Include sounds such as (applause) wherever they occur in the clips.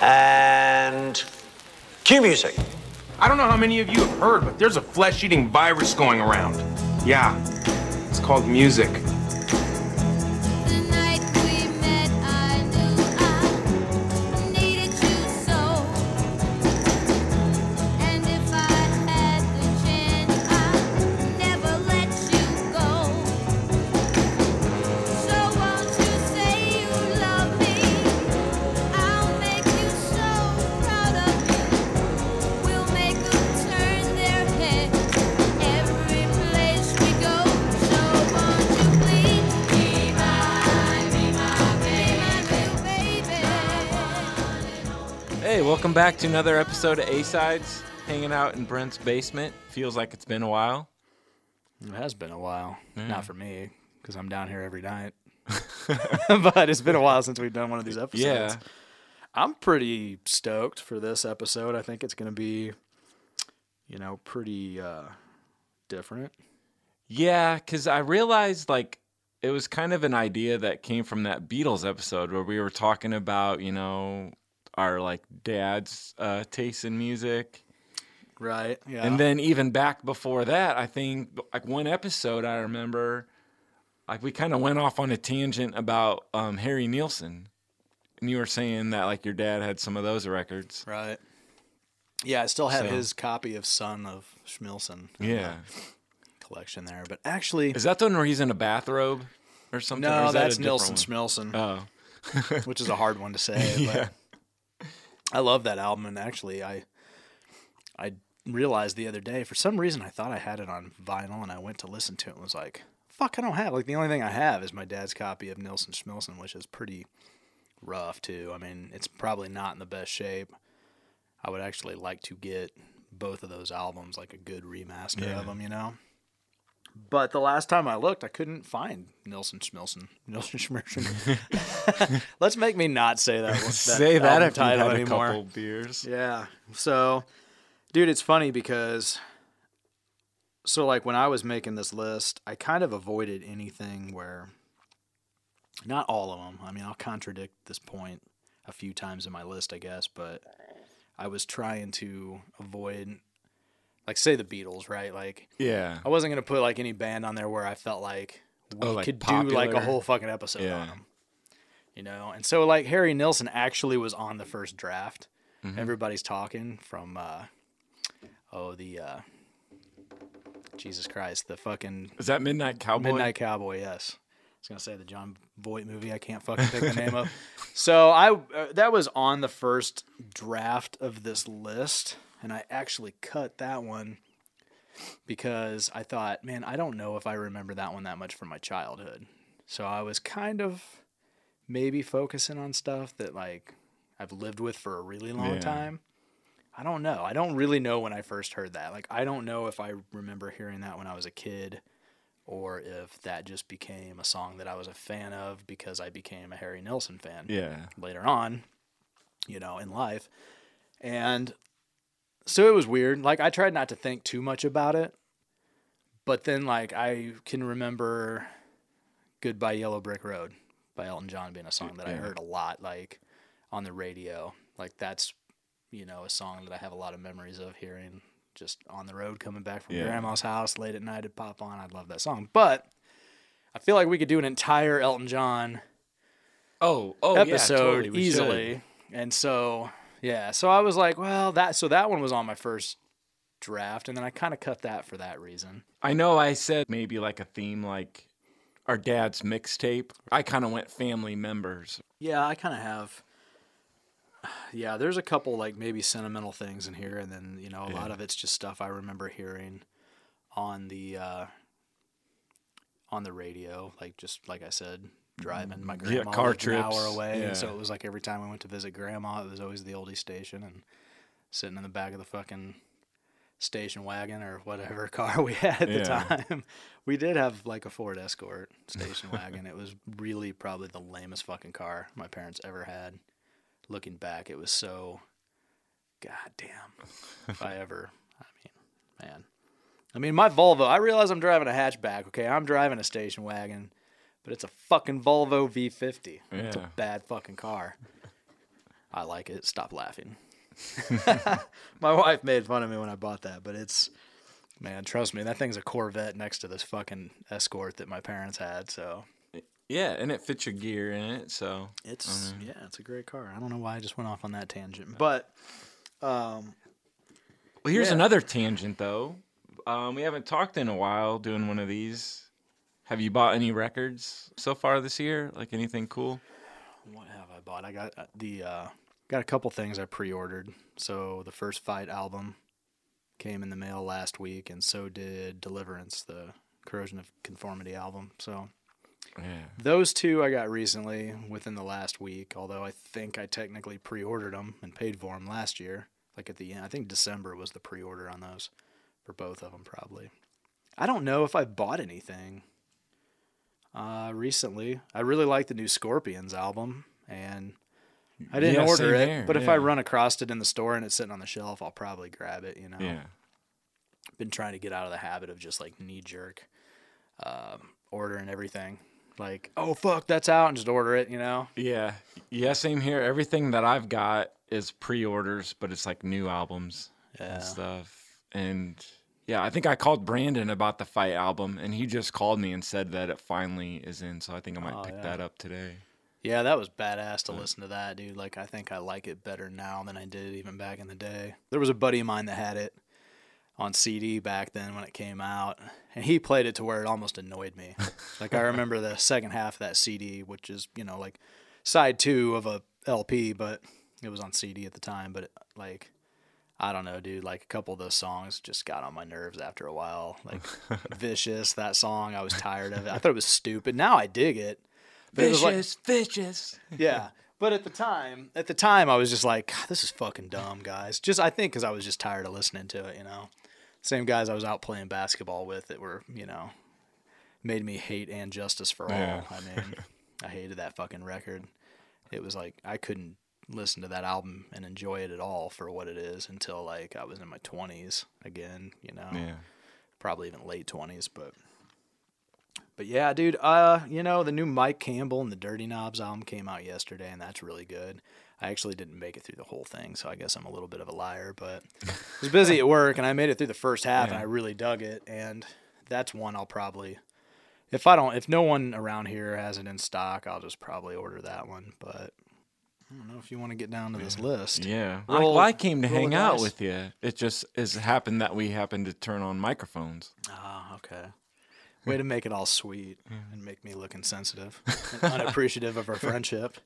And cue music. I don't know how many of you have heard, but there's a flesh eating virus going around. Yeah, it's called music. Back to another episode of A Sides. Hanging out in Brent's basement. Feels like it's been a while. It has been a while. Not for me, because I'm down here every night. (laughs) but it's been a while since we've done one of these episodes. Yeah. I'm pretty stoked for this episode. I think it's going to be, you know, pretty uh, different. Yeah, because I realized like it was kind of an idea that came from that Beatles episode where we were talking about, you know, our like dad's uh, taste in music. Right. Yeah. And then even back before that, I think like one episode I remember, like we kind of went off on a tangent about um, Harry Nilsson, and you were saying that like your dad had some of those records. Right. Yeah, I still have So- his copy of Son of Schmilsson Yeah, collection there. But actually, is that the one where he's in a bathrobe or something? or no, is that's different Nilsson? Schmilsson, Oh, (laughs) which is a hard one to say. (laughs) yeah. But I love that album, and actually, I I realized the other day for some reason I thought I had it on vinyl, and I went to listen to it and was like, "Fuck, I don't have." Like the only thing I have is my dad's copy of Nilsson Schmilsson, which is pretty rough too. I mean, it's probably not in the best shape. I would actually like to get both of those albums, like a good remaster Yeah. of them, you know. But the last time I looked, I couldn't find Nilsson Schmilsson. Nilsson Schmilsson. (laughs) Let's make me not say that. (laughs) that Say that if title had a couple beers. Yeah. So, dude, it's funny because so like when I was making this list, I kind of avoided anything where not all of them. I mean, I'll contradict this point a few times in my list, I guess, but I was trying to avoid like say the Beatles, right? Like Yeah, I wasn't going to put like any band on there where I felt like we Oh, like could do like a whole fucking episode Yeah. on them. You know, and so like Harry Nilsson actually was on the first draft. Mm-hmm. Everybody's talking from uh oh the uh Jesus Christ, the fucking is that Midnight Cowboy? Midnight Cowboy, yes. I was gonna say the Jon Voight movie. I can't fucking think the name of. (laughs) So I uh, that was on the first draft of this list, and I actually cut that one because I thought, man, I don't know if I remember that one that much from my childhood. So I was kind of maybe focusing on stuff that like I've lived with for a really long Yeah. time. I don't know. I don't really know when I first heard that. Like I don't know if I remember hearing that when I was a kid or if that just became a song that I was a fan of because I became a Harry Nilsson fan Yeah, later on, you know, in life. And so it was weird. Like I tried not to think too much about it. But then like I can remember Goodbye Yellow Brick Road by Elton John being a song that I heard a lot like on the radio. Like that's you know, a song that I have a lot of memories of hearing just on the road coming back from Yeah. grandma's house late at night it'd pop on. I'd love that song. But I feel like we could do an entire Elton John Oh, oh, episode yeah, totally. we should. easily. And so, yeah, so I was like, well, that so that one was on my first draft, and then I kind of cut that for that reason. I know I said maybe like a theme like our dad's mixtape. I kind of went family members. Yeah, I kind of have. Yeah, there's a couple like maybe sentimental things in here, and then you know a lot of it's just stuff I remember hearing on the uh, on the radio, like just like I said, driving. My Yeah, grandma car lived an hour trips, away, and so it was like every time we went to visit grandma, it was always the oldie station, and sitting in the back of the fucking station wagon or whatever (laughs) car we had at the Yeah. time. We did have like a Ford Escort station wagon. It was really probably the lamest fucking car my parents ever had. Looking back, it was so goddamn. if I ever I mean, man. I mean my Volvo, I realize I'm driving a hatchback, okay? I'm driving a station wagon, but it's a fucking Volvo V50. It's a bad fucking car. I like it. Stop laughing. (laughs) My wife made fun of me when I bought that, but it's man, trust me, that thing's a Corvette next to this fucking Escort that my parents had. So Yeah, and it fits your gear in it, so it's yeah, it's a great car. I don't know why I just went off on that tangent, but um, Well, here's Yeah. another tangent though. Um, we haven't talked in a while doing one of these. Have you bought any records so far this year? Like anything cool? what have I bought? I got uh, the uh, got a couple things I pre-ordered. So the first Fight album came in the mail last week, and so did Deliverance, the Corrosion of Conformity album. So Yeah. those two I got recently within the last week. Although I think I technically pre-ordered them and paid for them last year. Like at the end, I think December was the pre-order on those for both of them, probably. I don't know if I bought anything uh, recently. I really like the new Scorpions album, and I didn't Yeah, order it. here, but if I run across it in the store and it's sitting on the shelf, I'll probably grab it. You know, Yeah. been trying to get out of the habit of just like knee jerk um, ordering everything. Like, oh fuck, that's out, and just order it. You know. Yeah. Yeah, same here. Everything that I've got is pre-orders, but it's like new albums Yeah. and stuff. And yeah, I think I called Brandon about the Fight album, and he just called me and said that it finally is in. So I think I might Oh, pick yeah. that up today. Yeah, that was badass to listen to that, dude. Like, I think I like it better now than I did even back in the day. There was a buddy of mine that had it on CD back then when it came out, and he played it to where it almost annoyed me. (laughs) like, I remember the second half of that CD, which is, you know, like side two of a LP, but it was on CD at the time. But, it, like, I don't know, dude. Like, a couple of those songs just got on my nerves after a while. Like, (laughs) Vicious, that song, I was tired of it. I thought it was stupid. Now I dig it. But it like- Vicious, vicious. (laughs) yeah. But at the time, at the time, I was just like, "God, this is fucking dumb, guys. Just I think because I was just tired of listening to it, you know. Same guys I was out playing basketball with that were, you know, made me hate and justice for all. Yeah. I mean, I hated that fucking record. It was like I couldn't listen to that album and enjoy it at all for what it is until like I was in my twenties again, you know Yeah. probably even late twenties, but but yeah, dude. Uh, you know the new Mike Campbell and the Dirty Knobs album came out yesterday, and that's really good. I actually didn't make it through the whole thing, so I guess I'm a little bit of a liar. But I was busy at work, and I made it through the first half, and I really dug it. And that's one I'll probably, if I don't, if no one around here has it in stock, I'll just probably order that one. But I don't know if you want to get down to this list. Yeah. Roll- well, I came to hang out with you. It just has happened that we happened to turn on microphones. Ah, okay. Way to make it all sweet and make me look insensitive and unappreciative of our (laughs) friendship.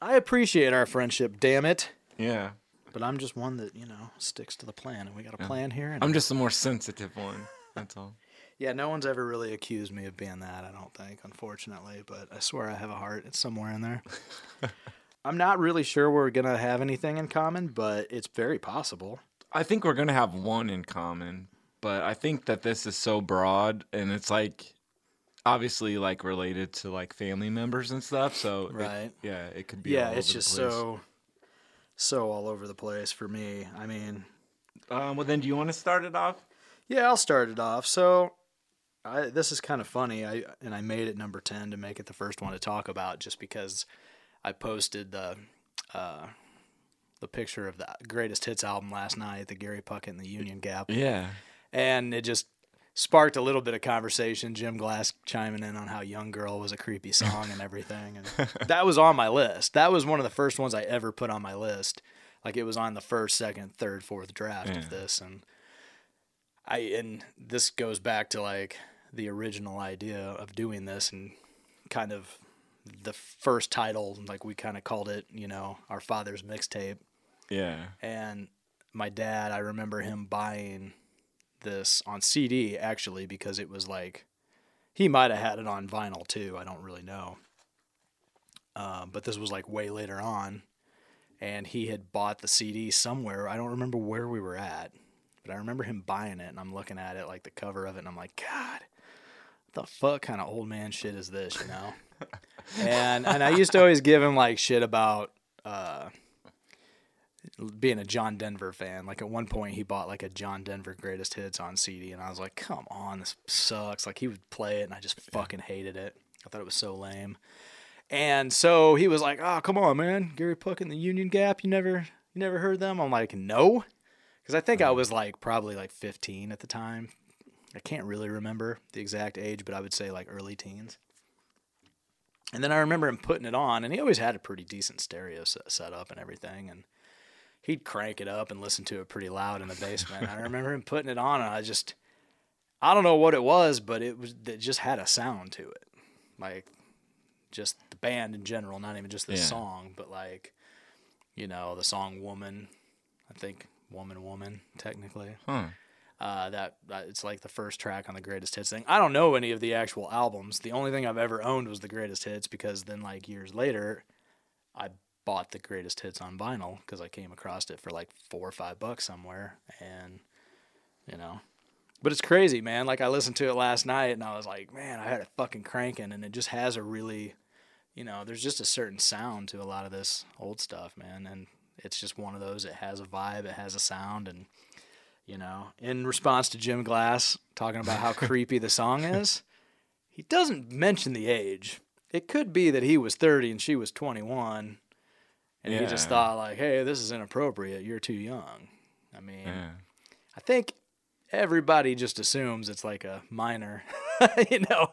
I appreciate our friendship, damn it. Yeah. But I'm just one that, you know, sticks to the plan. And we got a plan here. And I'm just the more sensitive one. That's all. Yeah, no one's ever really accused me of being that, I don't think, unfortunately. But I swear I have a heart. It's somewhere in there. (laughs) I'm not really sure we're going to have anything in common, but it's very possible. I think we're gonna have one in common, but I think that this is so broad and it's like obviously like related to like family members and stuff. So it- Right. yeah, it could be. Yeah, it's just so, so all over the place for me. I mean, Um, well, then, do you want to start it off? Yeah, I'll start it off. So, I, this is kind of funny. I and I made it number ten to make it the first one to talk about, just because I posted the uh, the picture of the greatest hits album last night, the Gary Puckett and the Union Gap, Yeah. and it just sparked a little bit of conversation. Jim Glass chiming in on how "Young Girl" was a creepy song and everything, and (laughs) that was on my list. That was one of the first ones I ever put on my list. Like it was on the first, second, third, fourth draft Yeah. of this, and I and this goes back to like the original idea of doing this and kind of the first title, like we kind of called it, you know, our father's mixtape. Yeah. And my dad, I remember him buying this on CD actually because it was like he might have had it on vinyl too. I don't really know. Um, but this was like way later on, and he had bought the CD somewhere. I don't remember where we were at, but I remember him buying it, and I'm looking at it like the cover of it, and I'm like, God, the fuck kind of old man shit is this, you know? and and I used to always give him like shit about. Uh, being a John Denver fan. Like at one point he bought like a John Denver greatest hits on CD and I was like, "Come on, this sucks." Like he would play it and I just fucking hated it. I thought it was so lame. And so he was like, "Oh, come on, man, Gary Puck and the Union Gap. You never, you never heard them?" I'm like, "No," because I think I was like probably like 15 at the time. I can't really remember the exact age, but I would say like early teens. And then I remember him putting it on, and he always had a pretty decent stereo set, set up and everything, and he'd crank it up and listen to it pretty loud in the basement. I remember him putting it on, and I just, I don't know what it was, but it was it just had a sound to it, like just the band in general, not even just the Yeah. song, but like, you know, the song "Woman," I think "Woman, Woman" technically. Huh. Uh, that, that it's like the first track on the greatest hits thing. I don't know any of the actual albums. The only thing I've ever owned was the greatest hits because then like years later, I bought the greatest hits on vinyl because I came across it for like four or five bucks somewhere, and you know. But it's crazy, man. Like I listened to it last night and I was like, man, I had it fucking cranking, and it just has a really, you know, there's just a certain sound to a lot of this old stuff, man, and it's just one of those. It has a vibe, it has a sound, and you know, in response to Jim Glass talking about how (laughs) creepy the song is, he doesn't mention the age. It could be that he was 30 and she was 21, and he just thought like, "Hey, this is inappropriate. You're too young." I mean, Yeah. I think everybody just assumes it's like a minor, (laughs) you know.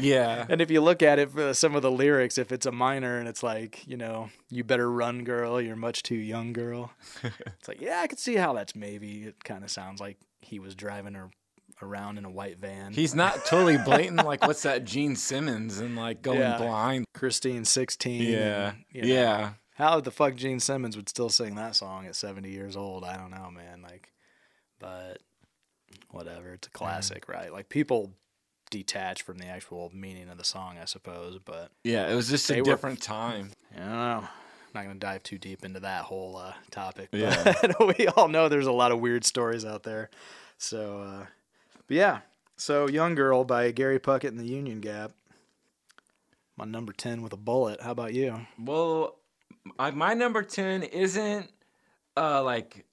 Yeah. And if you look at it for some of the lyrics, if it's a minor and it's like, you know, you better run, girl, you're much too young, girl. (laughs) it's like, yeah, I could see how that's maybe. It kind of sounds like he was driving her around in a white van. He's not totally (laughs) blatant like what's that Gene Simmons and like going Yeah. blind. Christine 16. Yeah. and, you know, Yeah. How the fuck Gene Simmons would still sing that song at 70 years old? I don't know, man. Like, but whatever. It's a classic, right? Like, people detach from the actual meaning of the song, I suppose. But Yeah. It was just a were- different time. I don't know. I'm not going to dive too deep into that whole uh, topic. But Yeah. (laughs) we all know there's a lot of weird stories out there. So, uh, but yeah. So, Young Girl by Gary Puckett and the Union Gap. My number 10 with a bullet. How about you? Well, I, my number 10 isn't uh like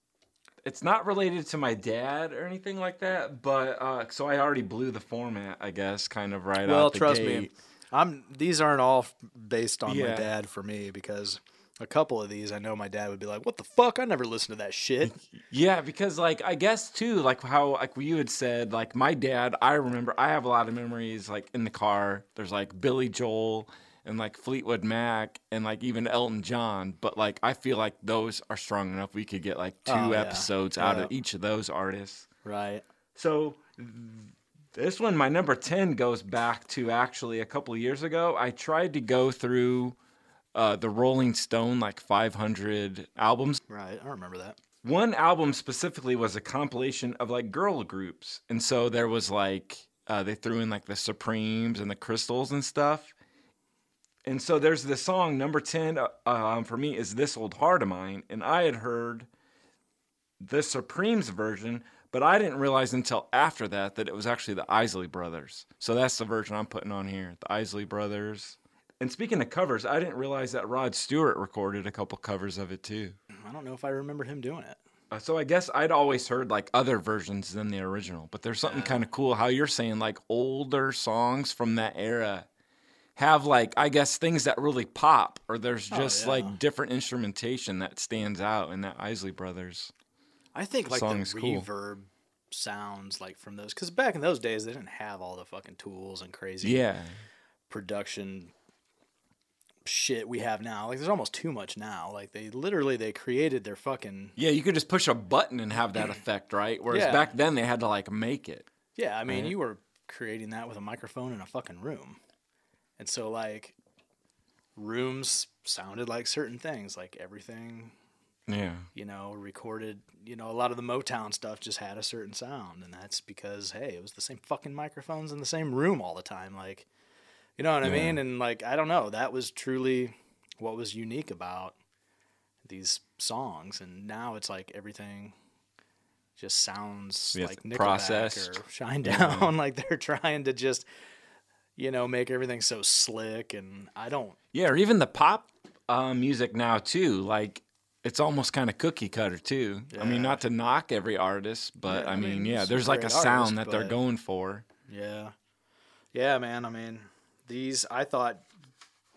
it's not related to my dad or anything like that, but uh so I already blew the format, I guess, kind of right well, out the trust me. I'm these aren't all based on my dad for me because a couple of these I know my dad would be like, "What the fuck? I never listened to that shit." (laughs) Yeah, because like I guess too, like how like you had said, like my dad, I remember I have a lot of memories like in the car. There's like Billy Joel and like Fleetwood Mac and like even Elton John, but like I feel like those are strong enough. We could get like two Oh, yeah. episodes out Yeah. of each of those artists. right. So this one, my number 10 goes back to actually a couple of years ago. I tried to go through uh, the Rolling Stone like 500 albums. Right. I remember that. One album specifically was a compilation of like girl groups. And so there was like, uh, they threw in like the Supremes and the Crystals and stuff. And so there's the song number 10 uh, um, for me is This Old Heart of Mine. And I had heard the Supremes version, but I didn't realize until after that that it was actually the Isley Brothers. So that's the version I'm putting on here, the Isley Brothers. And speaking of covers, I didn't realize that Rod Stewart recorded a couple covers of it too. I don't know if I remember him doing it. Uh, so I guess I'd always heard like other versions than the original, but there's something kind of cool how you're saying like older songs from that era have like I guess things that really pop or there's oh, just Oh, yeah. like different instrumentation that stands out in that Isley Brothers. I think like the is cool. reverb sounds like from those because back in those days they didn't have all the fucking tools and crazy Yeah. production shit we have now. Like there's almost too much now. Like they literally they created their fucking Yeah, you could just push a button and have that effect, right? Whereas Yeah. back then they had to like make it. yeah. I mean Right. you were creating that with a microphone in a fucking room, and so like rooms sounded like certain things. Like everything Yeah. you know, recorded, you know, a lot of the Motown stuff just had a certain sound, and that's because hey, it was the same fucking microphones in the same room all the time, like, you know what I mean? And like, I don't know, that was truly what was unique about these songs, and now it's like everything just sounds Yeah, like Nickelback processed. or Shinedown, (laughs) like they're trying to just, you know, make everything so slick, and I don't. Yeah, or even the pop uh, music now too. Like it's almost kind of cookie cutter too. I mean, not to knock every artist, but Yeah, I I mean, mean, yeah, there's like a sound artists, that they're going for. Yeah. Yeah, man. I mean, these I thought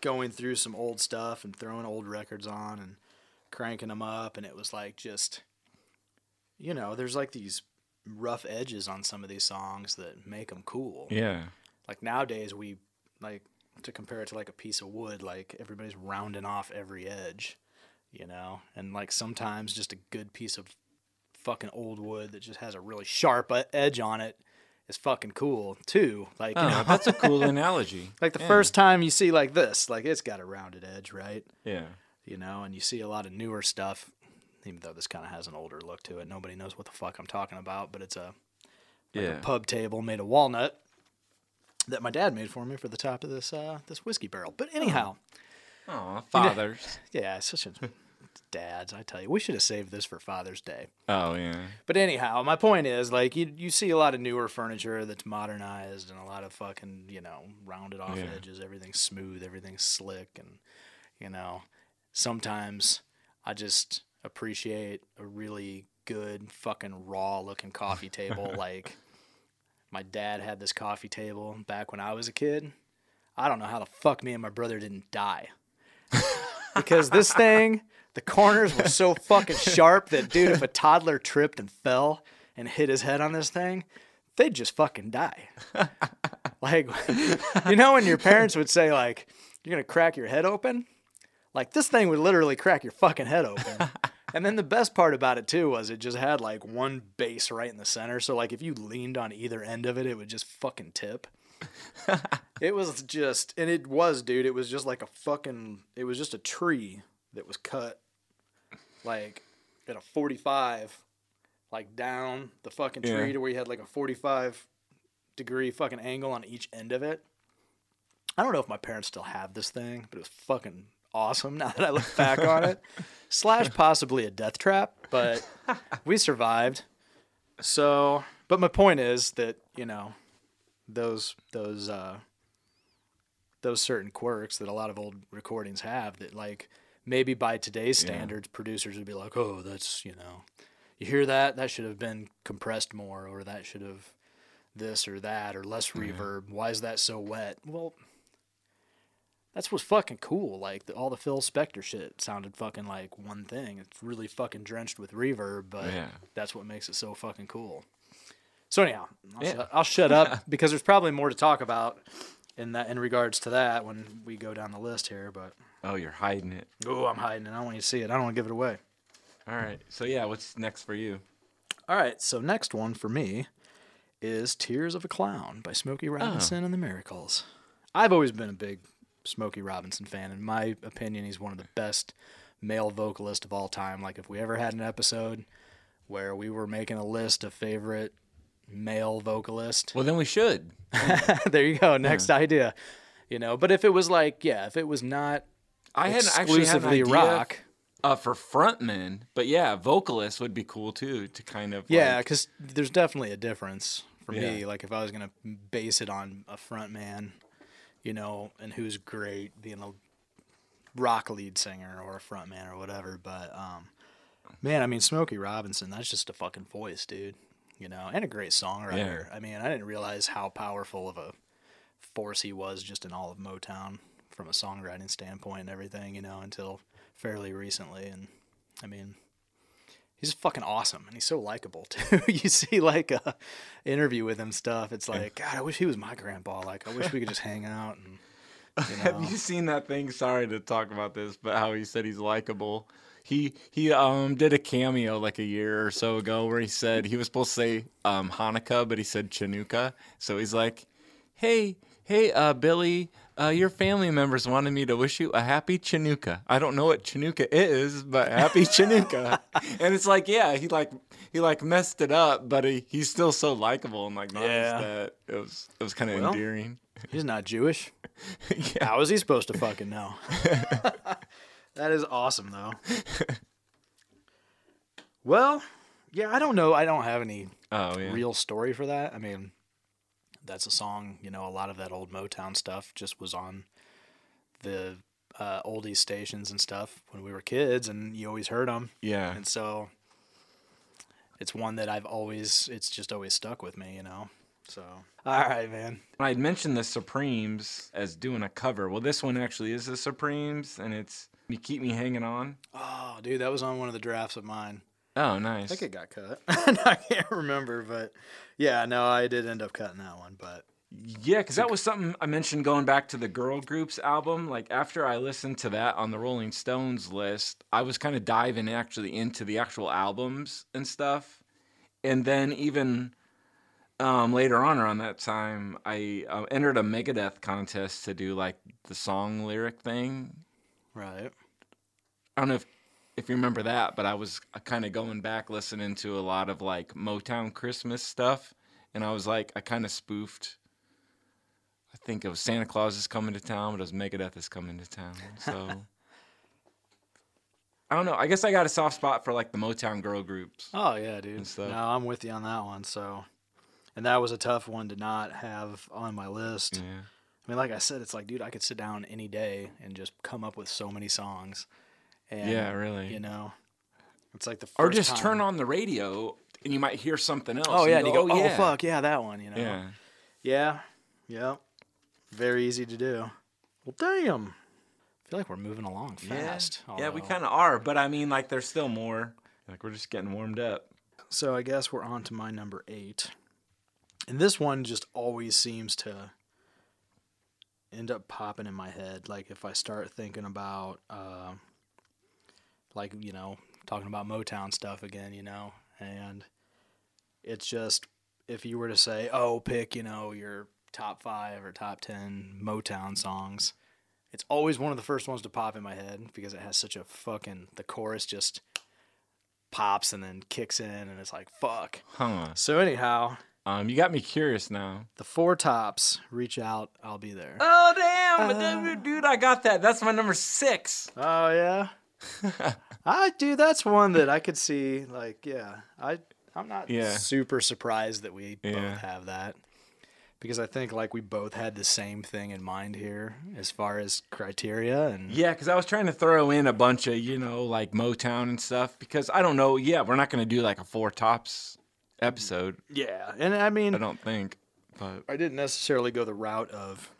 going through some old stuff and throwing old records on and cranking them up, and it was like just, you know, there's like these rough edges on some of these songs that make them cool. Yeah. Like nowadays, we like to compare it to like a piece of wood. Like everybody's rounding off every edge, you know, and like sometimes just a good piece of fucking old wood that just has a really sharp edge on it is fucking cool too. Like you Oh, know, that's a cool (laughs) analogy. like the Yeah. first time you see like this, like it's got a rounded edge, right? Yeah. You know, and you see a lot of newer stuff, even though this kind of has an older look to it. Nobody knows what the fuck I'm talking about, but it's a Yeah. pub table made of walnut that my dad made for me for the top of this uh, this whiskey barrel. But anyhow, Oh, fathers. (laughs) yeah, it's such a dads. I tell you, we should have saved this for Father's Day. Oh yeah. But anyhow, my point is like you you see a lot of newer furniture that's modernized and a lot of fucking you know rounded off Yeah. edges. Everything's smooth, everything's slick, and you know sometimes I just appreciate a really good fucking raw looking coffee table. (laughs) like my dad had this coffee table back when I was a kid. I don't know how the fuck me and my brother didn't die because this (laughs) thing, the corners were so fucking sharp that dude, if a toddler tripped and fell and hit his head on this thing, they'd just fucking die. (laughs) like, you know, when your parents would say like, "You're gonna crack your head open," like this thing would literally crack your fucking head open. (laughs) And then the best part about it too was it just had like one base right in the center. So like if you leaned on either end of it, it would just fucking tip. (laughs) it was just, and it was, dude. It was just like a fucking. It was just a tree that was cut, like at a forty-five, like down the fucking tree Yeah. to where you had like a forty-five degree fucking angle on each end of it. I don't know if my parents still have this thing, but it was fucking awesome now that I look (laughs) back on it. Slash possibly a death trap, but we survived. So, but my point is that, you know, those those uh those certain quirks that a lot of old recordings have that like maybe by today's Yeah. standards producers would be like, "Oh, that's, you know, you hear that? That should have been compressed more or that should have this or that or less reverb. Why is that so wet?" Well, that's what's fucking cool. Like the, all the Phil Spector shit sounded fucking like one thing. It's really fucking drenched with reverb, but Yeah. that's what makes it so fucking cool. So anyhow, I'll, Yeah. shut, I'll shut up (laughs) because there's probably more to talk about in that in regards to that when we go down the list here. But Oh, you're hiding it. oh, I'm hiding it. I don't want you to see it. I don't want to give it away. All right. So yeah, what's next for you? All right, so next one for me is "Tears of a Clown" by Smokey oh. Robinson and the Miracles. I've always been a big Smokey Robinson fan. In my opinion, he's one of the best male vocalists of all time. Like if we ever had an episode where we were making a list of favorite male vocalist, Well, then we should. (laughs) there you go. Next idea. You know, but if it was like, yeah, if it was not I had had exclusively idea rock, uh, for frontmen, but yeah, vocalists would be cool too to kind of Yeah, like- because there's definitely a difference for me. Like if I was gonna base it on a front man, you know, and who's great being a rock lead singer or a front man or whatever. But um, man, I mean Smokey Robinson, that's just a fucking voice, dude. You know, and a great songwriter. I mean, I didn't realize how powerful of a force he was just in all of Motown from a songwriting standpoint and everything. You know, until fairly recently. And I mean, he's fucking awesome and he's so likable too. (laughs) you see like a interview with him stuff. It's like, God, I wish he was my grandpa. Like, I wish we could just hang out and you (laughs) know. Have you seen that thing? Sorry to talk about this, but how he said he's likable. He he um did a cameo like a year or so ago where he said he was supposed to say um Hanukkah, but he said Chanukah. So he's like, "Hey, hey, uh, Billy, uh, your family members wanted me to wish you a happy Chanukah. I don't know what Chanukah is, but happy (laughs) Chanukah." and it's like, yeah, he like he like messed it up, but he, he's still so likable and like nice Yeah. that it was it was kind of Well, endearing. He's not Jewish. (laughs) yeah. How is he supposed to fucking know? (laughs) that is awesome though. Well, yeah, I don't know. I don't have any Oh yeah. real story for that. I mean, that's a song, you know, a lot of that old Motown stuff just was on the uh, oldies stations and stuff when we were kids, and you always heard them. Yeah. And so it's one that I've always, it's just always stuck with me, you know. So, all right, man. I had mentioned the Supremes as doing a cover. Well, this one actually is the Supremes, and it's "You Keep Me Hanging On." Oh, dude, that was on one of the drafts of mine. Oh, nice. I think it got cut. (laughs) I can't remember, but yeah, no, I did end up cutting that one. But Yeah, because that was something I mentioned going back to the girl groups album. Like after I listened to that on the Rolling Stones list, I was kind of diving actually into the actual albums and stuff. And then even um, later on around that time, I uh, entered a Megadeth contest to do like the song lyric thing. right, I don't know if if you remember that, but I was kind of going back listening to a lot of like Motown Christmas stuff, and I was like, I kind of spoofed. I think it was Santa Claus is coming to town, but it was Megadeth is coming to town. So (laughs) I don't know. I guess I got a soft spot for like the Motown girl groups. oh yeah, dude. No, I'm with you on that one. So, and that was a tough one to not have on my list. Yeah. I mean, like I said, it's like, dude, I could sit down any day and just come up with so many songs. And, Yeah, really. You know, it's like the first Or just time- turn on the radio and you might hear something else. Oh yeah, and you go, oh yeah. fuck yeah, that one. You know. Yeah. Yeah. Yep. Very easy to do. Well, damn. I feel like we're moving along fast. Yeah, yeah we kind of are, but I mean, like, there's still more. Like, we're just getting warmed up. So I guess we're on to my number eight. And this one just always seems to end up popping in my head. Like if I start thinking about, uh, like, you know, talking about Motown stuff again, you know, and it's just, if you were to say, oh, pick, you know, your top five or top 10 Motown songs, it's always one of the first ones to pop in my head because it has such a fucking, the chorus just pops and then kicks in and it's like fuck. Huh. So anyhow, Um, you got me curious now. the four tops, reach out, I'll be there. Oh damn, dude, dude, I got that. That's my number six. Oh yeah. I do. that's one that I could see like yeah. I I'm not Yeah. super surprised that we Yeah. both have that. Because I think like we both had the same thing in mind here as far as criteria and Yeah, because I was trying to throw in a bunch of you know like Motown and stuff because I don't know. Yeah, we're not gonna do like a four tops episode. yeah. And I mean I don't think, but I didn't necessarily go the route of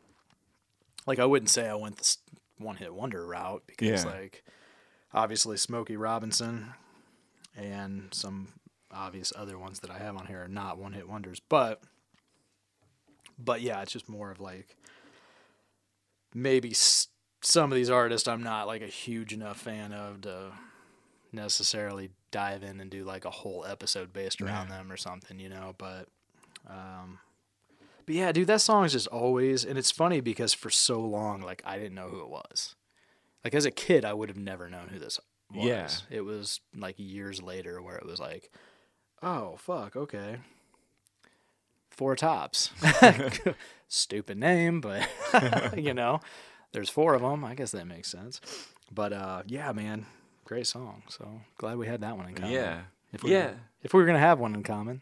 like I wouldn't say I went the one hit wonder route because Yeah. like obviously Smokey Robinson and some obvious other ones that I have on here are not one hit wonders, but but yeah, it's just more of like maybe s- some of these artists I'm not like a huge enough fan of to necessarily dive in and do like a whole episode based around them or something, you know, but um but yeah, dude, that song is just always and it's funny because for so long like I didn't know who it was. Like as a kid I would have never known who this was. Yeah. It was like years later where it was like, oh fuck, okay. Four tops. (laughs) Stupid name, but (laughs) you know, there's four of them. I guess that makes sense. But uh, yeah, man, great song. So glad we had that one in common. yeah, If we yeah. if we were gonna have one in common.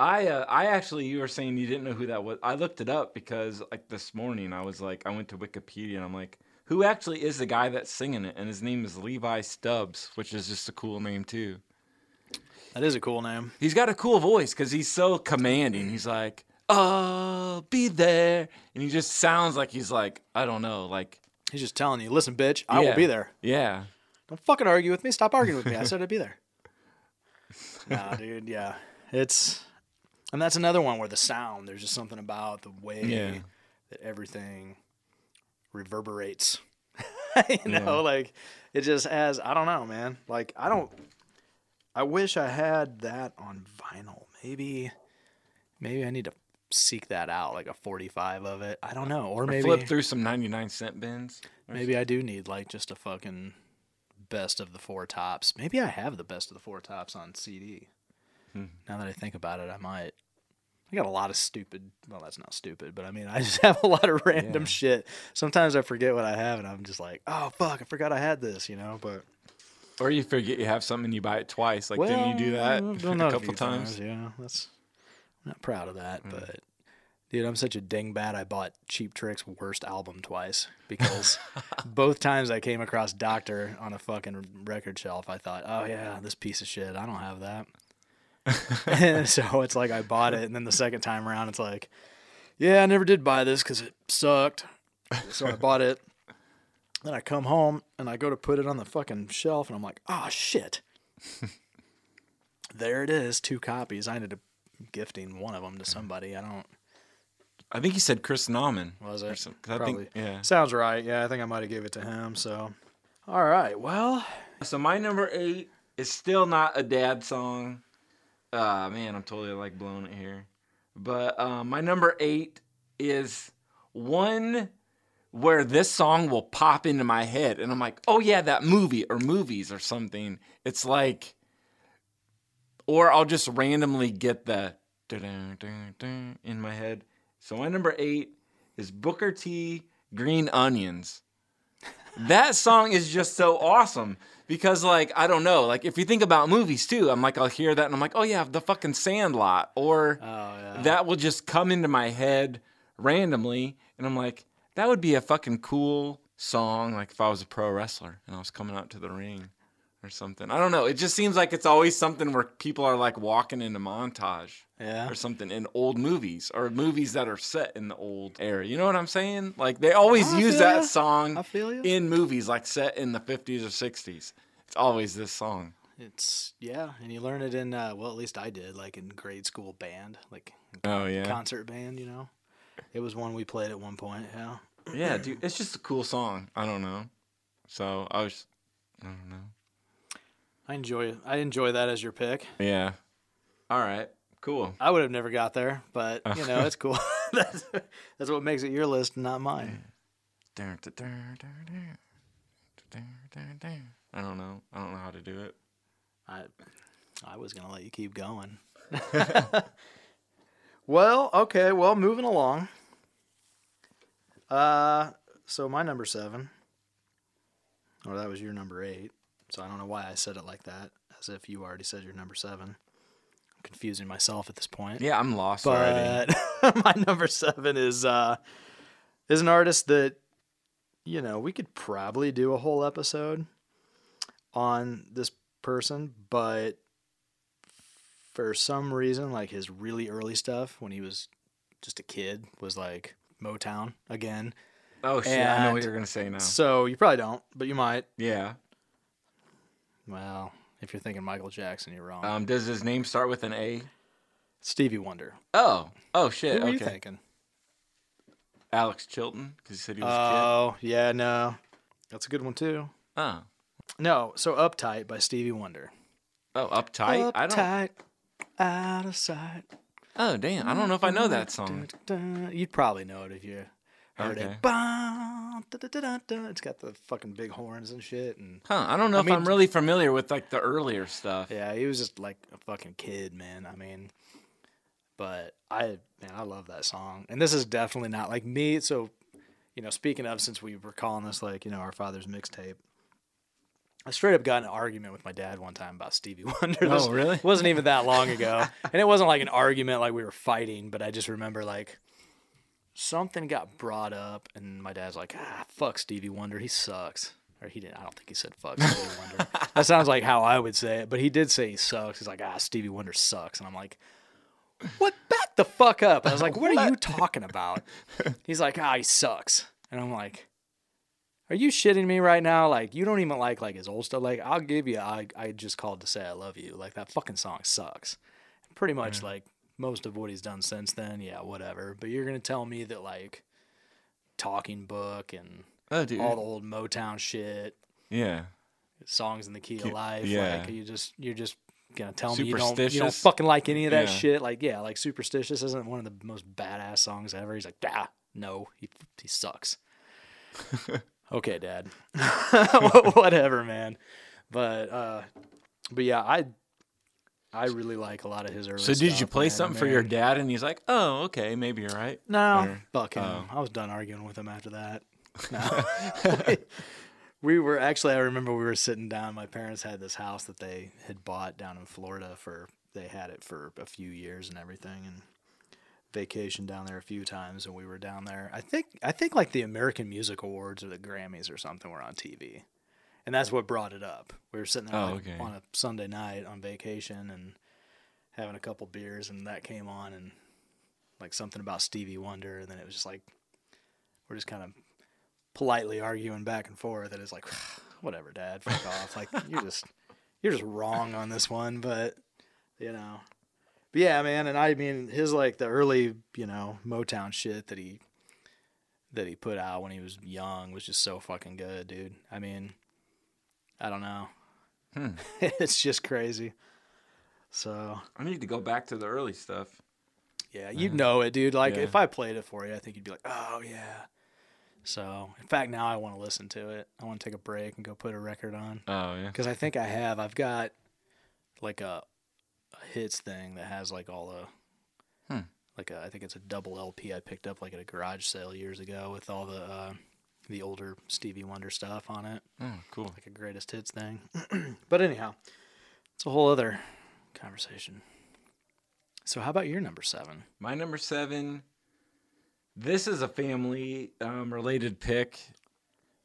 I uh, I actually you were saying you didn't know who that was. I looked it up because like this morning I was like I went to Wikipedia and I'm like who actually is the guy that's singing it and his name is Levi Stubbs, which is just a cool name too. That is a cool name. He's got a cool voice because he's so commanding. He's like, "I'll be there," and he just sounds like he's like, I don't know, like He's just telling you, listen, bitch, I Yeah. will be there. yeah, Don't fucking argue with me. Stop arguing with me. I said I'd be there. (laughs) nah, dude. Yeah, it's and that's another one where the sound. There's just something about the way Yeah. that everything reverberates. (laughs) you know, Yeah. like it just has. I don't know, man. Like I don't. I wish I had that on vinyl. Maybe, maybe I need to seek that out, like a 45 of it. I don't know, or or maybe flip through some ninety nine cent bins. Maybe I do need like just a fucking best of the four tops. Maybe I have the best of the four tops on CD. Hmm. Now that I think about it, I might. I got a lot of stupid. Well, that's not stupid, but I mean, I (laughs) just have a lot of random Yeah. shit. Sometimes I forget what I have, and I'm just like, oh fuck, I forgot I had this, you know. But Or you forget you have something and you buy it twice. Like, didn't you do (laughs) that a couple few times? Yeah, that's. I'm not proud of that, mm. but dude, I'm such a dingbat. I bought Cheap Trick's worst album twice because (laughs) both times I came across Doctor on a fucking record shelf, I thought, oh yeah, this piece of shit. I don't have that. And (laughs) so it's like I bought it, and then the second time around, it's like, yeah, I never did buy this because it sucked. So I bought it. Then I come home and I go to put it on the fucking shelf, and I'm like, oh shit. there it is, two copies. I ended up gifting one of them to somebody. I don't. I think he said Chris Nauman. Was it? some- I Probably. think, yeah. Sounds right. Yeah, I think I might have gave it to him. So, all right. Well, So my number eight is still not a dad song. Uh man, I'm totally like blowing it here. But um, my number eight is one where this song will pop into my head, and I'm like, oh yeah, that movie or movies or something. It's like, or I'll just randomly get the in my head. So my number eight is Booker T. Green Onions that song is just so awesome because like I don't know like if you think about movies too I'm like I'll hear that and I'm like oh yeah the fucking Sandlot or oh yeah. that will just come into my head randomly and I'm like that would be a fucking cool song like if I was a pro wrestler and I was coming out to the ring or something I don't know it just seems like it's always something where people are like walking into montage yeah. or something in old movies or movies that are set in the old era. You know what I'm saying? Like they always I use that ya. song I feel ya. in movies like set in the 50s or 60s. It's always this song. It's yeah, and you learn it in uh, well, at least I did, like in grade school band, like Oh yeah. concert band. You know, it was one we played at one point. Yeah. Yeah, dude, it's just a cool song. I don't know. So I was I don't know. I enjoy it. I enjoy that as your pick. Yeah. All right. Cool. I would have never got there, but you know, it's (laughs) cool. (laughs) that's, that's what makes it your list, not mine. I don't know. I don't know how to do it. I I was gonna let you keep going. (laughs) well, okay, well, moving along. Uh, so my number seven. Or that was your number eight. So I don't know why I said it like that, as if you already said your number seven. Confusing myself at this point. Yeah, I'm lost already. But (laughs) my number seven is uh is an artist that you know we could probably do a whole episode on this person, but for some reason, like his really early stuff when he was just a kid was like Motown again. Oh shit, I know what you're gonna say now. So you probably don't, but you might. Yeah. Well, if you're thinking Michael Jackson, you're wrong. Um, does his name start with an A? Stevie Wonder. Oh, oh shit. Who were you okay. thinking? Alex Chilton, because he said he was a Oh, yeah, no. That's a good one too. kid. Oh, No, so Uptight by Stevie Wonder. oh, uptight. I don't. Uptight, out of sight. Oh, damn. I don't know if I know that song. You'd probably know it if you heard Okay. it. It's got the fucking big horns and shit. And Huh? I don't know I if mean- I'm really familiar with like the earlier stuff. yeah, he was just like a fucking kid, man. I mean, but I, man, I love that song. And this is definitely not like me. So, you know, speaking of, since we were calling this like, you know, our father's mixtape, I straight up got in an argument with my dad one time about Stevie (laughs) Wonder. Oh, This really? wasn't even that long ago. (laughs) and it wasn't like an argument like we were fighting, but I just remember like something got brought up and my dad's like, ah, fuck Stevie Wonder. He sucks. Or he didn't. I don't think he said fuck (laughs) Stevie Wonder. that sounds like how I would say it, but he did say he sucks. He's like, ah, Stevie Wonder sucks. And I'm like, what? Back the fuck up. I was like, what, are you talking about? He's like, ah, he sucks. And I'm like, are you shitting me right now? Like, you don't even like like his old stuff. Like, I'll give you. I I just called to say I love you. Like that fucking song sucks. Pretty much like most of what he's done since then. Yeah, whatever. But you're gonna tell me that like Talking Book and Oh, all the old Motown shit, yeah. songs in the key of life. yeah. Like you just you're just gonna tell me you don't you don't fucking like any of that Yeah. shit. Like yeah, like Superstitious isn't one of the most badass songs ever. He's like, ah, no, he he sucks. (laughs) okay, Dad. (laughs) Whatever, man. But uh, but yeah, I I really like a lot of his early. So did you play man, something for your dad? And he's like, "Oh, okay, maybe you're right." No, Or- fuck him. oh. I was done arguing with him after that. (laughs) No. (laughs) we were actually. I remember we were sitting down. My parents had this house that they had bought down in Florida for. They had it for a few years and everything, and vacation down there a few times. And we were down there. I think. I think like the American Music Awards or the Grammys or something were on TV, and that's what brought it up. We were sitting there Oh, like, okay. on a Sunday night on vacation and having a couple beers, and that came on, and like something about Stevie Wonder, and then it was just like we're just kind of politely arguing back and forth. And it's like, (sighs) whatever, Dad, fuck (laughs) off. Like you're just you're just wrong on this one, but you know. But yeah, man, and I mean his like the early, you know, Motown shit that he that he put out when he was young was just so fucking good, dude. I mean, I don't know. Hmm. (laughs) it's just crazy. So I need to go back to the early stuff. yeah, you'd know it, dude. Like Yeah. if I played it for you, I think you'd be like, "Oh yeah." So, in fact, now I want to listen to it. I want to take a break and go put a record on Oh yeah. because I think I have. I've got like a, a hits thing that has like all the, Hmm. like a, I think it's a double LP I picked up like at a garage sale years ago with all the uh, the older Stevie Wonder stuff on it, Oh, cool. like a greatest hits thing. (clears throat) but anyhow, it's a whole other conversation. So, how about your number seven? My number seven. This is a family um, related pick.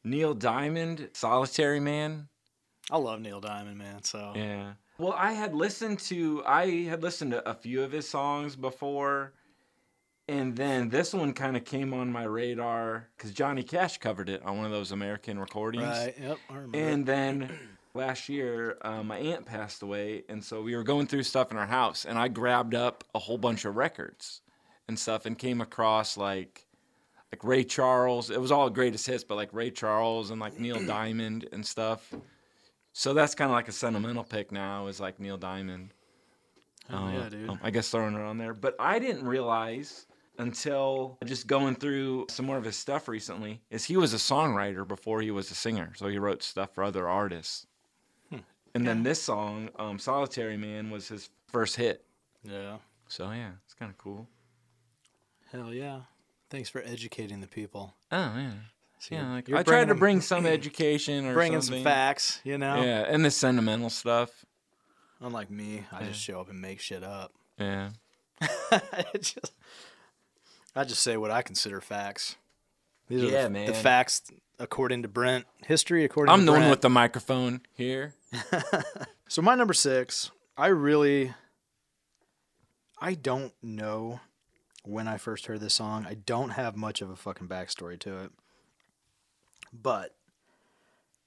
Neil Diamond, Solitary Man. I love Neil Diamond, man. So Yeah. Well, I had listened to I had listened to a few of his songs before, and then this one kind of came on my radar because Johnny Cash covered it on one of those American recordings. right, yep, I remember. And then last year, uh, my aunt passed away, and so we were going through stuff in our house, and I grabbed up a whole bunch of records and stuff, and came across like like Ray Charles. It was all greatest hits, but like Ray Charles and like Neil Diamond and stuff. So that's kind of like a sentimental pick now. Is like Neil Diamond. Hell Uh, yeah, dude. um, I guess throwing it on there, but I didn't realize until just going through some more of his stuff recently is he was a songwriter before he was a singer, so he wrote stuff for other artists. Hmm. And then this song, um, "Solitary Man," was his first hit. yeah. So yeah, it's kind of cool. Hell yeah. Thanks for educating the people. Oh yeah, So yeah. Like I tried to bring some (clears throat) education or Bringing something. some facts, you know? Yeah, and the sentimental stuff. Unlike me, I just show up and make shit up. Yeah. (laughs) I just, I just say what I consider facts. These are Yeah, the, man. the facts according to Brent. History according to Brent. I'm to the one with the microphone here. (laughs) So my number six, I really, I don't know when I first heard this song. I don't have much of a fucking backstory to it, but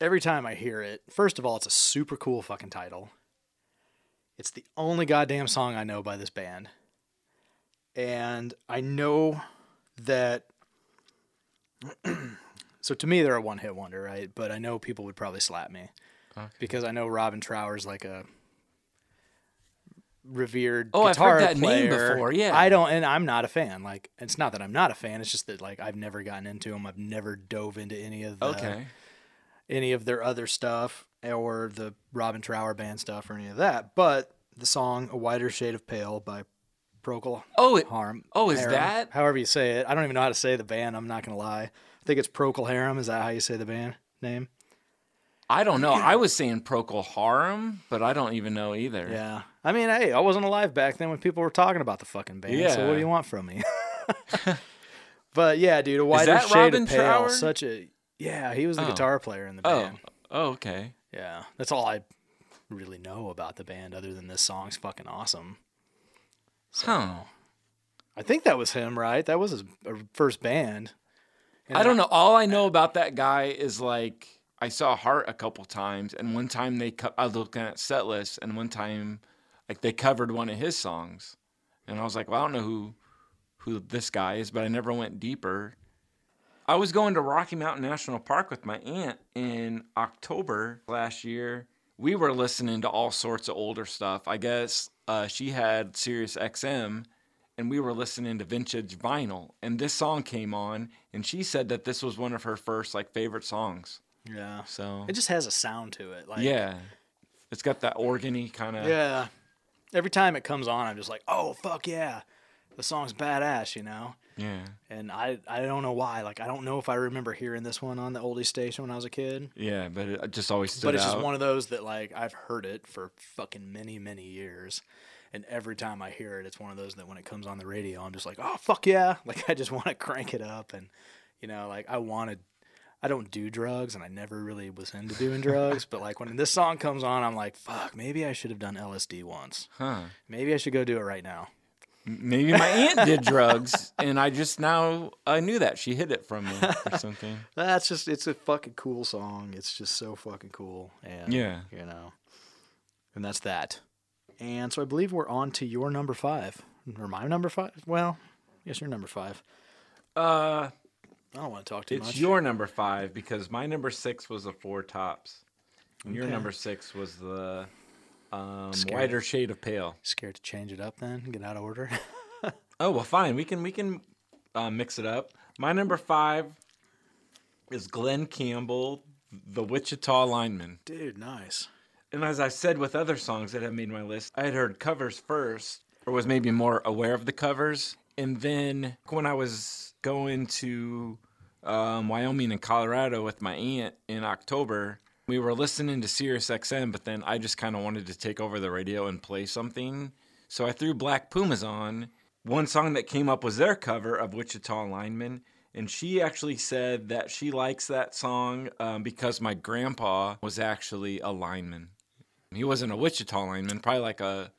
every time I hear it, first of all, it's a super cool fucking title. It's the only goddamn song I know by this band, and I know that. (clears throat) so to me, they're a one-hit wonder, right? But I know people would probably slap me because I know Robin Trower's like a revered Oh, I've heard that name before, yeah. I don't, and I'm not a fan. Like, it's not that I'm not a fan. It's just that like I've never gotten into them. I've never dove into any of the, Okay. any of their other stuff or the Robin Trower band stuff or any of that. But the song "A Whiter Shade of Pale" by Procol Oh, it, Harum. Oh, is Harum, that- However you say it. I don't even know how to say the band. I'm not gonna lie. I think it's Procol Harum. Is that how you say the band name? I don't know. I was saying Procol Harum, but I don't even know either. Yeah. I mean, hey, I wasn't alive back then when people were talking about the fucking band. So what do you want from me? (laughs) but yeah, dude, a wider that shade Robin of pale. Trower? Such a yeah, he was the Oh. guitar player in the Oh. band. Oh, okay. Yeah, that's all I really know about the band, other than this song's fucking awesome. Huh. I think that was him, right? That was his uh, first band. And I don't know. All I know about that guy is like I saw Heart a couple times, and one time they co- I was looking at set lists, and one time like they covered one of his songs, and I was like, well, I don't know who who this guy is, but I never went deeper. I was going to Rocky Mountain National Park with my aunt in October last year. We were listening to all sorts of older stuff. I guess uh, she had Sirius XM, and we were listening to vintage vinyl. And this song came on, and she said that this was one of her first like favorite songs. Yeah, So it just has a sound to it. Like yeah, it's got that organy kind of. yeah. Every time it comes on, I'm just like, oh fuck yeah, the song's badass, you know. yeah, And I I don't know why. Like I don't know if I remember hearing this one on the oldie station when I was a kid. yeah. But it just always stood but it's out. just one of those that like I've heard it for fucking many many years, and every time I hear it, it's one of those that when it comes on the radio, I'm just like, oh fuck yeah! (laughs) Like I just want to crank it up, and you know, like I wanted, I don't do drugs, and I never really was into doing drugs. But like when this song comes on, I'm like, fuck, maybe I should have done LSD once. Huh. Maybe I should go do it right now. Maybe my aunt did drugs, and I just now I knew that she hid it from me or (laughs) something. That's just it's a fucking cool song. It's just so fucking cool. And Yeah. you know. And that's that. And so I believe we're on to your number five. Or my number five? Well, yes, your number five. Uh, I don't want to talk too it's much. your number five because my number six was the Four Tops. And Your number six was the um, Scary. whiter shade of pale. Scared to change it up then? Get out of order? (laughs) Oh well, fine. We can we can uh, mix it up. My number five is Glen Campbell, the Wichita lineman. Dude, nice. And as I said with other songs that have made my list, I had heard covers first, or was maybe more aware of the covers. And then when I was going to um, Wyoming and Colorado with my aunt in October, we were listening to Sirius XM, but then I just kind of wanted to take over the radio and play something. So I threw Black Pumas on. One song that came up was their cover of Wichita Lineman. And she actually said that she likes that song um, because my grandpa was actually a lineman. He wasn't a Wichita lineman, probably like a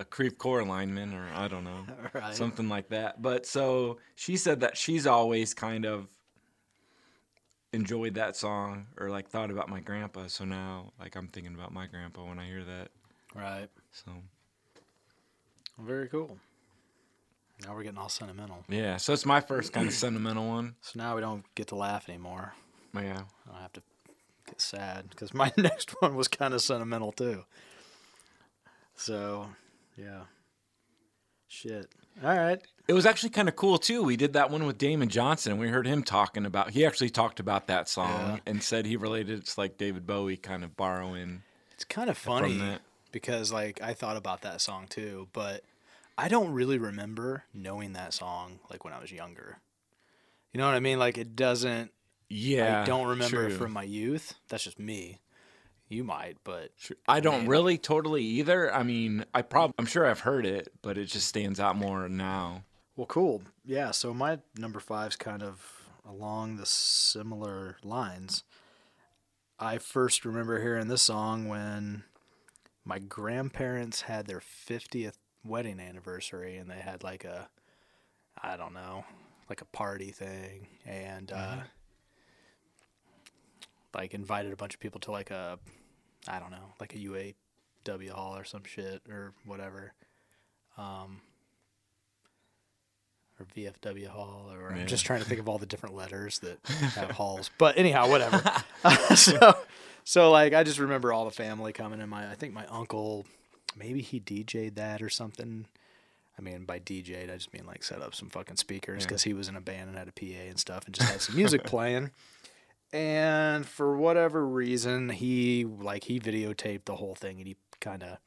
a Creve Coeur lineman, or I don't know, (laughs) Right. something like that. But so she said that she's always kind of enjoyed that song or like thought about my grandpa. So now, like, I'm thinking about my grandpa when I hear that. Right. So Very cool. Now we're getting all sentimental. yeah, so it's my first kind of sentimental one. So now we don't get to laugh anymore. Yeah. I have to get sad because my (laughs) next one was kind of sentimental too. So, yeah. Shit. All right. It was actually kind of cool too. We did that one with Damon Johnson, and we heard him talking about. He actually talked about that song Yeah. and said he related it's like David Bowie kind of borrowing. It's kind of funny because like I thought about that song too, but I don't really remember knowing that song like when I was younger. You know what I mean? Like it doesn't Yeah, I don't remember true. from my youth. That's just me. You might, but True. I don't Man. really totally either. I mean, I probably I'm sure I've heard it, but it just stands out more now. Well, cool. Yeah, so my number five's kind of along the similar lines. I first remember hearing this song when my grandparents had their 50th wedding anniversary and they had like a I don't know, like a party thing and uh like invited a bunch of people to like a I don't know, like a UAW hall or some shit or whatever. Um or VFW Hall, or I'm just trying to think of all the different letters that (laughs) have halls. But anyhow, whatever. (laughs) (laughs) so, so like I just remember all the family coming, and my I think my uncle, maybe he DJ'd that or something. I mean, by DJ'd, I just mean like set up some fucking speakers Yeah. because he was in a band and had a PA and stuff, and just had some music playing. And for whatever reason, he like he videotaped the whole thing, and he kind of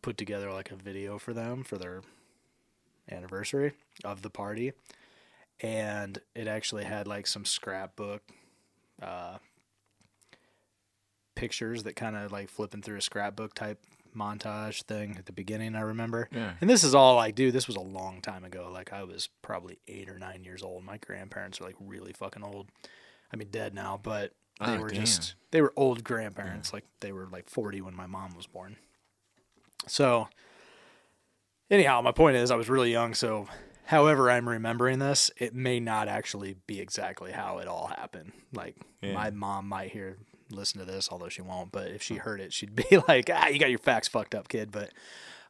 put together like a video for them for their anniversary of the party. And it actually had like some scrapbook uh pictures that kind of like flipping through a scrapbook type montage thing at the beginning i remember. Yeah. and this is all like dude this was a long time ago. Like i was probably eight or nine years old. My grandparents are like really fucking old i mean dead now but they Oh, were damn. just they were old grandparents like they were like 40 when my mom was born so anyhow, my point is I was really young, so however I'm remembering this, it may not actually be exactly how it all happened. Like Yeah. my mom might hear listen to this, although she won't, but if she heard it, she'd be (laughs) like, "Ah, you got your facts fucked up, kid." But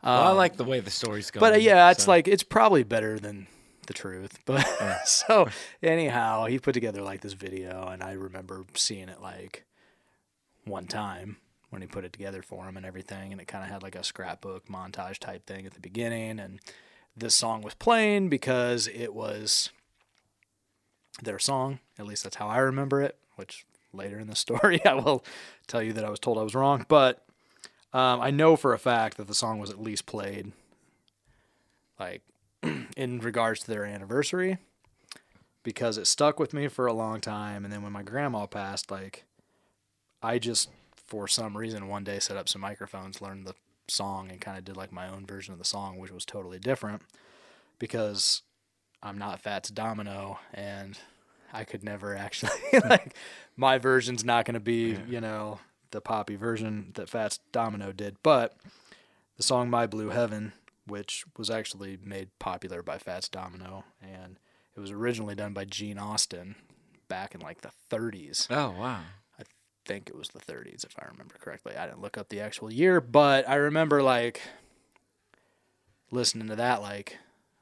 well, I like the way the story's going. but uh, yeah, it's so- like it's probably better than the truth. (laughs) But so anyhow, he put together like this video, and I remember seeing it like one time when he put it together for him and everything, and it kind of had like a scrapbook montage type thing at the beginning, and this song was playing because it was their song. At least that's how I remember it. Which later in the (laughs) story, I will tell you that I was told I was wrong, but. Um, I know for a fact that the song was at least played like (clears throat) in regards to their anniversary because it stuck with me for a long time and then when my grandma passed like I just for some reason one day set up some microphones learned the song and kind of did like my own version of the song which was totally different because I'm not Fats Domino and I could never actually (laughs) hmm. like my version's not going to be you know the poppy version that Fats Domino did, but the song "My Blue Heaven," which was actually made popular by Fats Domino, and it was originally done by Gene Austin back in like the 30s. Oh wow. I think it was the 30s if I remember correctly. I didn't look up the actual year, but I remember like listening to that like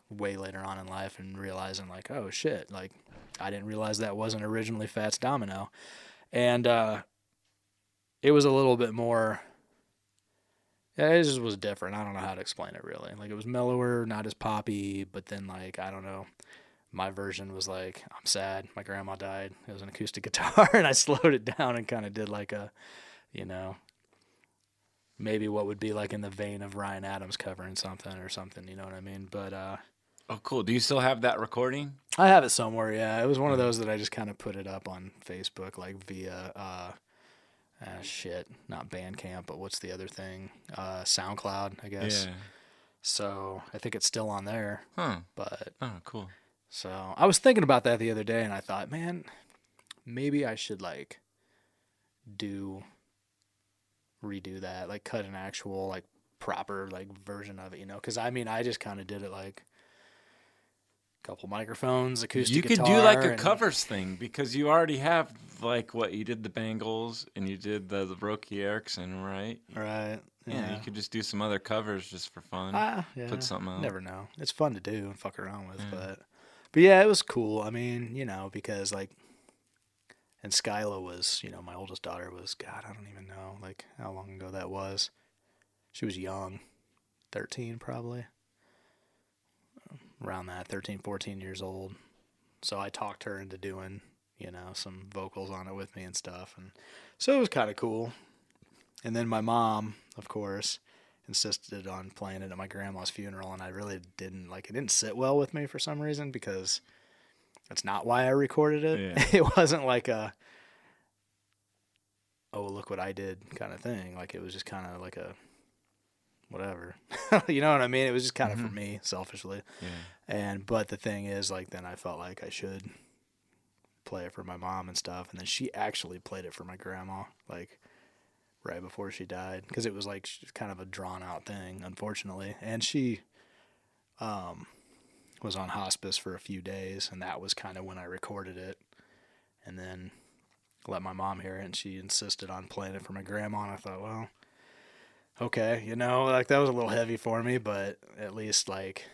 way later on in life and realizing like, oh shit, like I didn't realize that wasn't originally Fats Domino. And uh it was a little bit more it just was different. I don't know how to explain it really. Like it was mellower, not as poppy, but then like I don't know. My version was like, I'm sad. My grandma died. It was an acoustic (laughs) guitar, and I slowed it down and kind of did like a, you know, maybe what would be like in the vein of Ryan Adams covering something or something. You know what I mean? But uh, Oh cool. Do you still have that recording? I have it somewhere. Yeah, it was one of those that I just kind of put it up on Facebook, like via uh, uh, shit, not Bandcamp, but what's the other thing? Uh, SoundCloud, I guess. Yeah. So I think it's still on there. Huh. But Oh cool. so I was thinking about that the other day, and I thought, man, maybe I should like do redo that, like cut an actual like proper like version of it, you know? Because I mean, I just kind of did it like couple microphones, acoustic. you could do like a and- covers thing because you already have like what you did the Bangles and you did the, the Roky Erickson, right? right? Yeah. you could just do some other covers just for fun. Ah, yeah. Put something out. Never know. It's fun to do and fuck around with, Yeah. but but yeah, it was cool. I mean, you know, because like, and Skyla was, you know, my oldest daughter was. God, I don't even know like how long ago that was. She was young, thirteen probably. Around that, 13, 14 years old. So I talked her into doing, you know, some vocals on it with me and stuff, and so it was kind of cool. And then my mom, of course, insisted on playing it at my grandma's funeral and I really didn't like it didn't sit well with me for some reason because that's not why I recorded it. Yeah. (laughs) It wasn't like a oh look what I did kind of thing. Like it was just kind of like a whatever. (laughs) you know what I mean? It was just kind of for me selfishly. Yeah. And but the thing is like then I felt like I should play it for my mom and stuff and then she actually played it for my grandma like right before she died because it was like kind of a drawn out thing unfortunately and she um was on hospice for a few days and that was kind of when I recorded it and then let my mom hear it and she insisted on playing it for my grandma and I thought well okay you know like that was a little heavy for me but at least like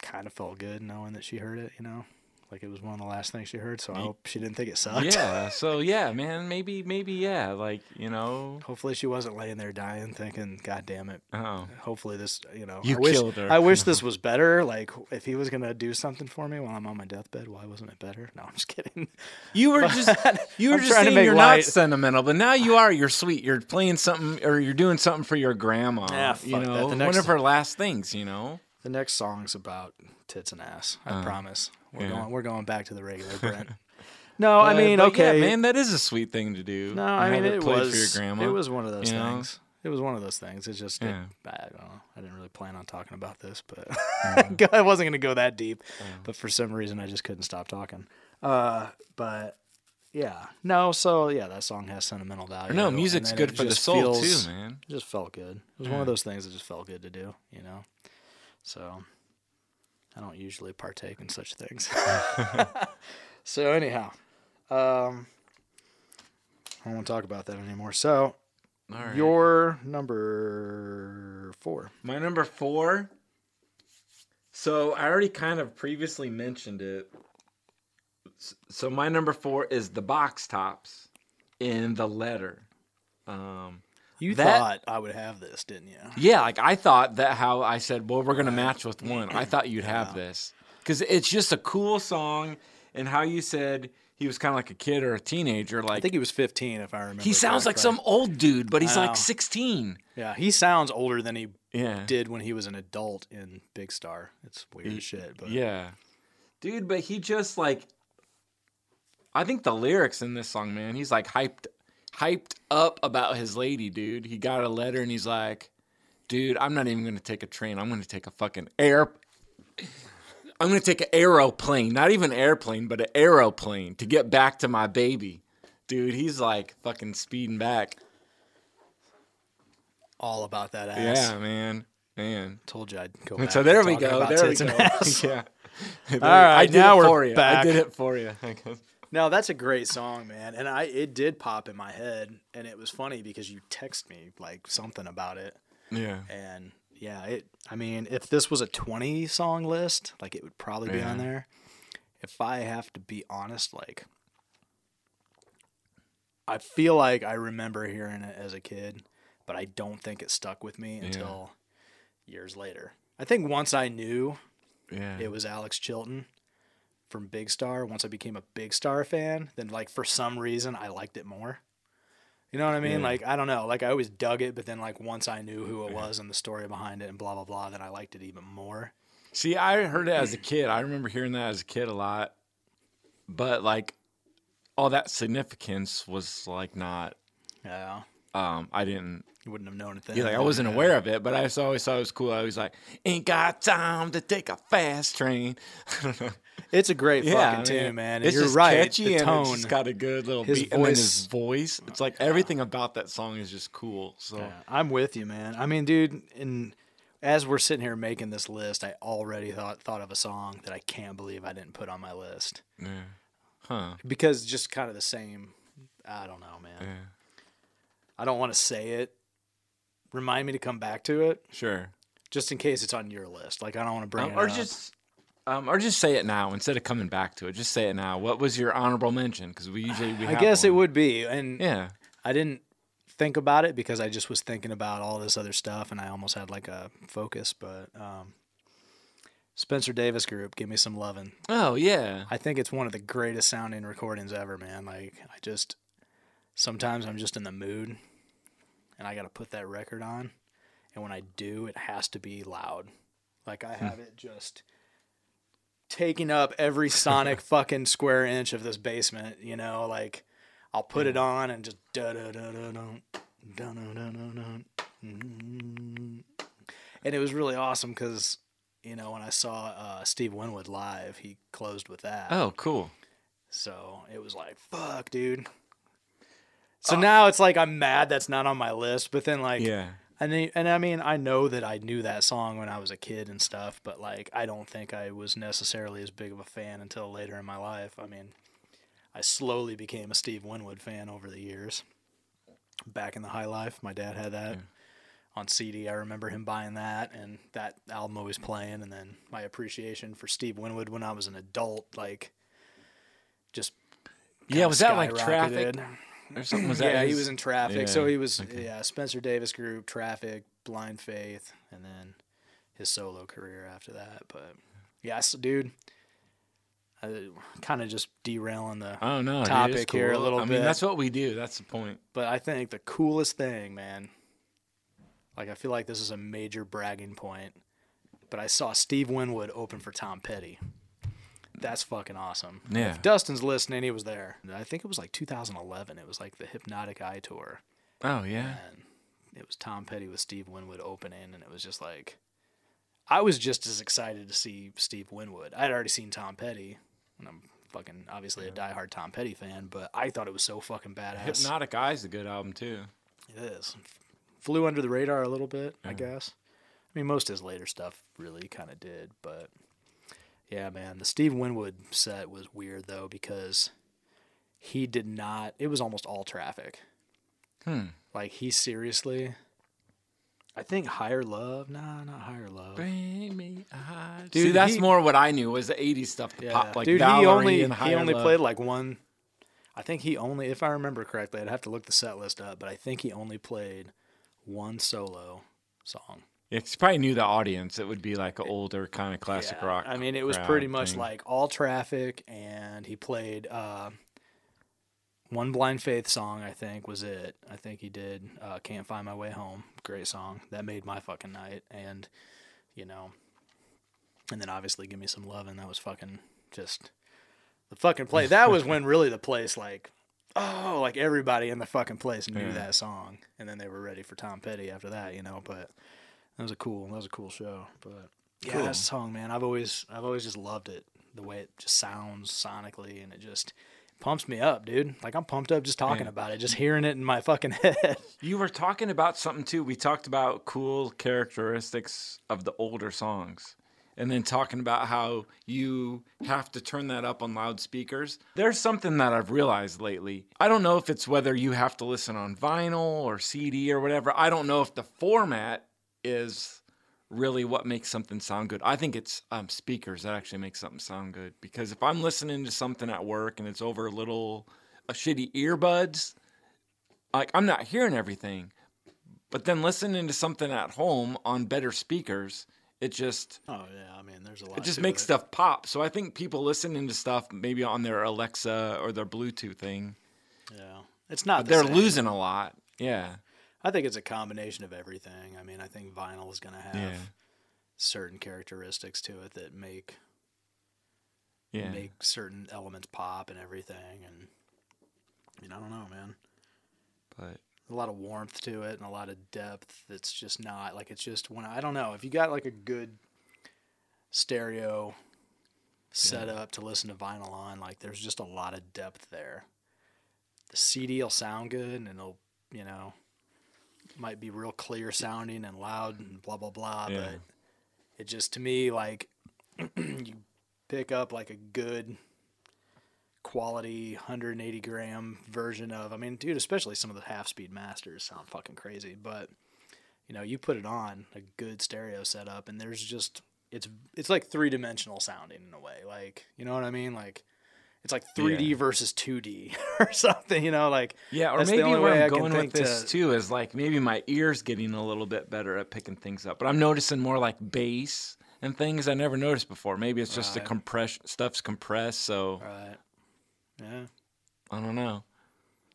kind of felt good knowing that she heard it you know like it was one of the last things she heard so I hope she didn't think it sucked Yeah. (laughs) So yeah, man, maybe maybe yeah, like, you know, Hopefully she wasn't laying there dying thinking, God damn it. oh. Hopefully this you know You I wish, killed her. I wish this (laughs) was better. Like if he was gonna do something for me while I'm on my deathbed, why wasn't it better? No, I'm just kidding. (laughs) You were just you were I'm just trying to saying make you're light. not sentimental, but now you are. You're sweet. You're playing something or you're doing something for your grandma. Yeah, you fuck that. know, The one of her last things. You know. The next song's about tits and ass. I promise. We're Uh, yeah. going we're going back to the regular (laughs) Brent. no, I mean, but yeah, okay. man, that is a sweet thing to do. no, I mean have it was for your grandma. it was one of those you know? things. It was one of those things. It's just it- I don't know. I didn't really plan on talking about this, but. (laughs) I wasn't gonna go that deep. But for some reason, I just couldn't stop talking. Uh, but yeah, no. So yeah, that song has sentimental value. No, music's good for the soul feels- too, man. It just felt good. It was one of those things that just felt good to do. You know. So I don't usually partake in such things. (laughs) (laughs) so anyhow, um, I don't want to talk about that anymore. So All right. your number four. My number four. So I already kind of previously mentioned it. So my number four is the box tops in the letter. Um, You That- thought I would have this, didn't you? yeah, like I thought that how I said, well, we're gonna match with one. I thought you'd have this because it's just a cool song, and how you said he was kind of like a kid or a teenager. Like I think he was 15, if I remember. he sounds like some old dude, but he's like 16. Yeah, he sounds older than he Yeah. did when he was an adult in Big Star. It's weird He- as shit, but Yeah. Dude, but he just like I think the lyrics in this song, man, he's like hyped hyped up about his lady, dude. He got a letter and he's like, dude, I'm not even gonna take a train. I'm gonna take a fucking air I'm gonna take an aeroplane, not even airplane, but an aeroplane to get back to my baby. Dude, he's like fucking speeding back. All about that ass. Yeah, man, man. Told you I'd go back So there we go. There we go. (laughs) yeah. All right, (laughs) I did now it we're for you. I did it for you. No, that's a great song, man. And I it did pop in my head and it was funny because you text me like something about it. yeah. And yeah, it I mean, if this was a 20 song list, like it would probably be on there. If I have to be honest, like I feel like I remember hearing it as a kid, but I don't think it stuck with me until years later. I think once I knew Yeah. it was Alex Chilton from Big Star. Once I became a Big Star fan, then like for some reason I liked it more. You know what I mean? Yeah. Like I don't know. Like I always dug it, but then like once I knew who it was and the story behind it and blah blah blah, then I liked it even more. See, I heard it as a (clears throat) kid. I remember hearing that as a kid a lot. But like all that significance was like not Yeah, um I didn't you wouldn't have known it then. yeah, like I wasn't aware of it, but I just always thought it was cool. I was like, ain't got time to take a fast train. (laughs) I don't know. It's a great Yeah, fucking tune, man. And It's you're just right. catchy the and tone. it's just got a good little his beat, and then his voice. It's like everything about that song is just cool. So Yeah, I'm with you, man. I mean, dude, and as we're sitting here making this list, I already thought thought of a song that I can't believe I didn't put on my list. yeah. huh? because just kind of the same. I don't know, man. Yeah. I don't want to say it. Remind me to come back to it, Sure. just in case it's on your list. Like I don't want to bring Um, it or up. just um, or just say it now instead of coming back to it. Just say it now. What was your honorable mention? Because we usually we (sighs) I guess it would be, and Yeah. I didn't think about it because I just was thinking about all this other stuff, and I almost had like a focus. But um, Spencer Davis Group, give me some lovin'. Oh yeah. I think it's one of the greatest sounding recordings ever, man. Like I just sometimes I'm just in the mood and I got to put that record on and when I do it has to be loud. Like I have it just taking up every sonic (laughs) fucking square inch of this basement, you know, like I'll put it on and just da da da da da da da da da and it was really awesome cuz you know, when I saw uh, Steve Winwood live, he closed with that. Oh cool. So it was like, fuck, dude. So uh, now it's like I'm mad that's not on my list, but then like, Yeah. and then, and I mean, I know that I knew that song when I was a kid and stuff, but like, I don't think I was necessarily as big of a fan until later in my life. I mean, I slowly became a Steve Winwood fan over the years. Back in the High Life, my dad had that on CD. I remember him buying that, and that album always playing. And then my appreciation for Steve Winwood when I was an adult, like, just Yeah. Was that like traffic. Or something? Was that? yeah, he was in Traffic. So he was okay. yeah, Spencer Davis Group, Traffic, Blind Faith, and then his solo career after that. But yeah, so, dude, kind of just derailing the. Oh no. dude, topic it's here a little I mean, bit. that's what we do. That's the point. But I think the coolest thing, man, like I feel like this is a major bragging point. But I saw Steve Winwood open for Tom Petty. That's fucking awesome. Yeah. If Dustin's listening, he was there. I think it was like 2011. It was like the Hypnotic Eye Tour. Oh yeah. and it was Tom Petty with Steve Winwood opening, and it was just like I was just as excited to see Steve Winwood. I'd already seen Tom Petty, and I'm fucking obviously a diehard Tom Petty fan, but I thought it was so fucking badass. Hypnotic Eye's a good album too. It is. Flew under the radar a little bit, I guess. I mean, most of his later stuff really kind of did, but yeah, man, the Steve Winwood set was weird though because he did not. It was almost all traffic. Hmm. Like he seriously. I think higher love. Nah, not higher love. Bring me a high. Dude, See, that's he- more what I knew was the '80s stuff. The Yeah, pop, like dude, Valerie he only and he only Love. played like one. I think he only, if I remember correctly, I'd have to look the set list up, but I think he only played one solo song. Yeah, 'cause you probably knew the audience. It would be like an older kind of classic Yeah, rock. I mean, it was pretty much thing. like all traffic, and he played uh, one Blind Faith song. I think was it. I think he did uh, "Can't Find My Way Home." Great song that made my fucking night, and you know, and then obviously "Give Me Some Love," and that was fucking just the fucking place. That was when (laughs) really the place like. Oh, like everybody in the fucking place knew Yeah. that song, and then they were ready for Tom Petty after that, you know. But that was a cool, that was a cool show. But Yeah, Cool. that song, man. I've always I've always just loved it. The way it just sounds sonically and it just pumps me up, dude. Like I'm pumped up just talking Yeah. about it, just hearing it in my fucking (laughs) head. You were talking about something too. We talked about cool characteristics of the older songs. And then talking about how you have to turn that up on loudspeakers. There's something that I've realized lately. I don't know if it's whether you have to listen on vinyl or CD or whatever. I don't know if the format is really what makes something sound good. I think it's um, speakers that actually make something sound good. Because if I'm listening to something at work and it's over a little a shitty earbuds, like I'm not hearing everything. But then listening to something at home on better speakers, it just oh yeah, I mean, there's a lot. it just makes it. stuff pop. So I think people listening to stuff maybe on their Alexa or their Bluetooth thing, Yeah, it's not. the they're same. losing a lot. Yeah. I think it's a combination of everything. I mean, I think vinyl is going to have Yeah. certain characteristics to it that make Yeah. make certain elements pop and everything. And I mean, I don't know, man. But a lot of warmth to it and a lot of depth that's just not like it's just when I don't know if you got like a good stereo setup to listen to vinyl on like there's just a lot of depth there the CD will sound good and it'll you know might be real clear sounding and loud and blah blah blah Yeah. but it just to me like (clears throat) you pick up like a good quality 180 gram version of i mean dude especially some of the half speed masters sound fucking crazy but you know you put it on a good stereo setup and there's just it's it's like three dimensional sounding in a way like you know what i mean like it's like 3d Yeah. versus 2d (laughs) or something you know like yeah, or that's the maybe only where way I'm going with this to- too is like maybe my ears getting a little bit better at picking things up. But I'm noticing more like bass and things I never noticed before. Maybe it's just the compression stuff's compressed, so right yeah I don't know.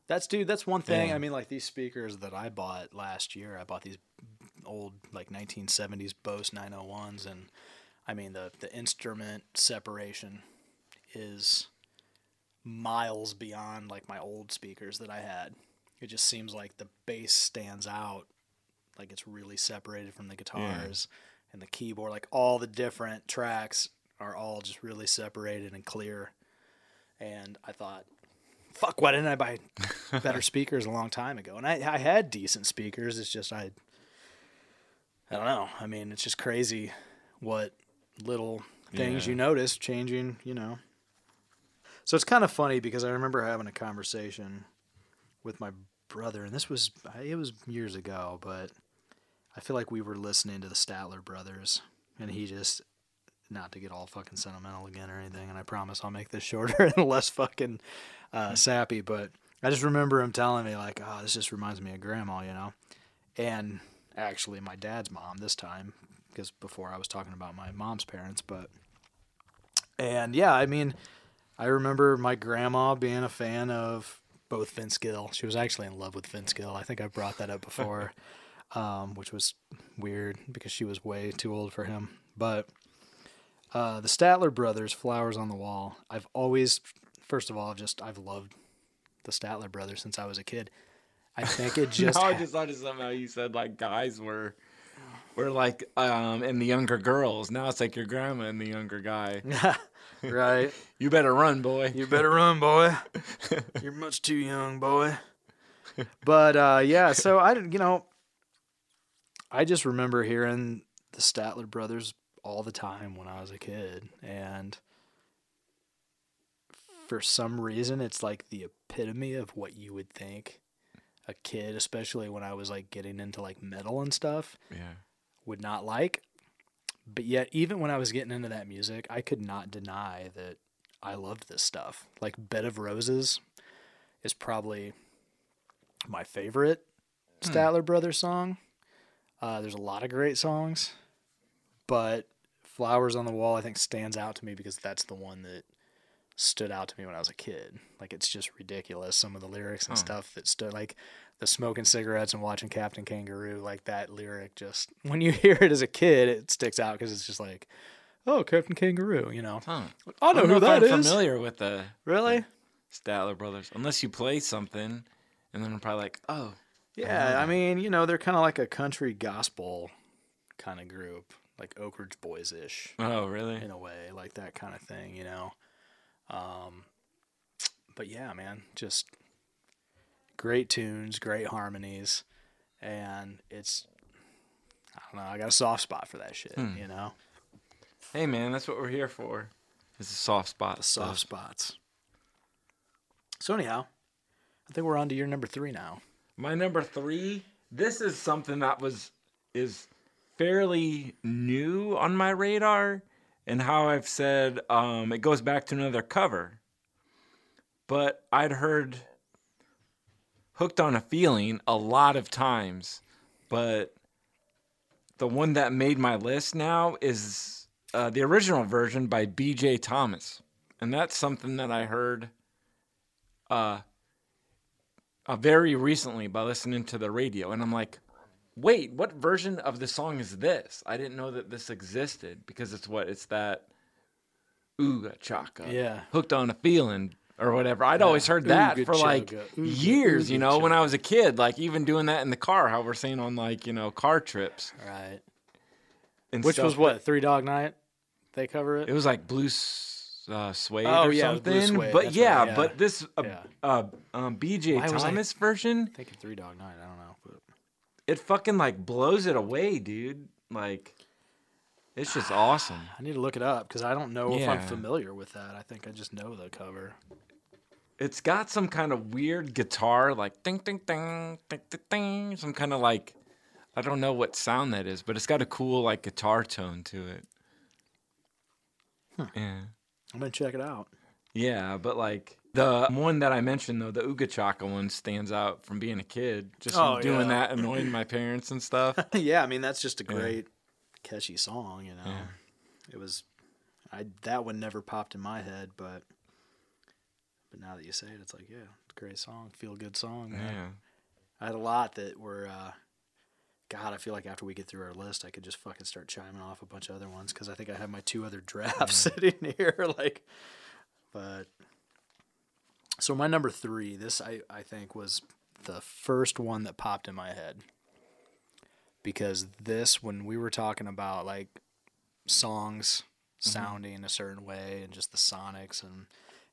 That's dude. That's one thing. Yeah. I mean, like these speakers that I bought last year. I bought these old like 1970s Bose 901s, and I mean the the instrument separation is miles beyond like my old speakers that I had. It just seems like the bass stands out, like it's really separated from the guitars and the keyboard. Like all the different tracks are all just really separated and clear. And I thought, fuck, why didn't I buy (laughs) better speakers a long time ago? And I, I had decent speakers. It's just I, I don't know. I mean, it's just crazy what little things Yeah. you notice changing. You know. So it's kind of funny because I remember having a conversation with my brother, and this was it was years ago, but I feel like we were listening to the Statler brothers, and he just not to get all fucking sentimental again or anything, and I promise I'll make this (laughs) shorter and less fucking uh, sappy, but I just remember him telling me like, "Oh, this just reminds me of grandma," you know, and actually my dad's mom this time because before I was talking about my mom's parents, but and yeah, I mean, I remember my grandma being a fan of both Vince Gill. She was actually in love with Vince Gill. I think I brought that up before, (laughs) um, which was weird because she was way too old for him. But uh, the Statler brothers, "Flowers on the Wall." I've always, first of all, I've just I've loved the Statler brothers since I was a kid. I think it (laughs) just no, I just thought it somehow you said like guys were were like um and the younger girls. Now it's like your grandma and the younger guy. (laughs) right. You better run, boy. You better run, boy. (laughs) You're much too young, boy. But uh, yeah, so I you know, I just remember hearing the Statler brothers all the time when I was a kid, and for some reason, it's like the epitome of what you would think a kid, especially when I was like getting into like metal and stuff, yeah. Would not like. But yet, even when I was getting into that music, I could not deny that I loved this stuff. Like Bed of Roses is probably my favorite Statler Brothers song. Uh, there's a lot of great songs, but Flowers on the Wall I think stands out to me because that's the one that stood out to me when I was a kid. Like it's just ridiculous some of the lyrics and Huh. stuff that stood like the smoking cigarettes and watching Captain Kangaroo. Like that lyric just when you (laughs) hear it as a kid, it sticks out because it's just like, oh, Captain Kangaroo, you know. Huh. I know don't know who if that I'm is. familiar with the Really? Statler brothers. Unless you play something and then I'm probably like, oh. Yeah, I mean, you know, they're kind of like a country gospel kind of group. like Oak Ridge Boys ish Oh, really? in a way, like that kind of thing, you know. Um, but yeah, man, just great tunes, great harmonies, and it's I don't know, I got a soft spot for that shit, Hmm. you know, Hey, man, that's what we're here for. It's a soft spot. the soft spots. So anyhow, I think we're on to your number three now. My number three. This is something that was is fairly new on my radar, and how I've said um, it goes back to another cover. But I'd heard "Hooked on a Feeling" a lot of times, but the one that made my list now is uh, the original version by B.J. Thomas, and that's something that I heard. Uh, uh, very recently by listening to the radio, and I'm like, wait, what version of the song is this? I didn't know that this existed because it's what it's that ooga chaka, Yeah. hooked on a feeling or whatever. I'd always heard that Ooga for like ooga- years, you ooga know, when. I was a kid, like even doing that in the car, how we're saying on like you know car trips, Right. and Which stuff. was what Three Dog Night? They cover it. It was like blue uh, suede Oh, or yeah, something. suede, but yeah, right, yeah. but this uh, Yeah. uh, um, BJ Why was I- Thomas version. thinking Three Dog Night. I don't know, it fucking like blows it away, dude. Like, it's just awesome. (sighs) I need to look it up because I don't know if I'm familiar with that. I think I just know the cover. It's got some kind of weird guitar, like ding ding ding ding ding ding. Some kind of like, I don't know what sound that is, but it's got a cool like guitar tone to it. Yeah, I'm gonna check it out. yeah, but like the one that I mentioned though, the Ooga Chaka one stands out from being a kid, just Oh, doing yeah. that, annoying my parents and stuff. (laughs) yeah, I mean that's just a great, catchy song. You know, Yeah. it was. I that one never popped in my head, but but now that you say it, it's like yeah, it's a great song, feel good song. Man. Yeah. I had a lot that were. Uh, God, I feel like after we get through our list, I could just fucking start chiming off a bunch of other ones because I think I have my two other drafts (laughs) sitting here. (laughs) Like, but so my number three, this I I think was the first one that popped in my head because this when we were talking about like songs mm-hmm. sounding a certain way and just the sonics and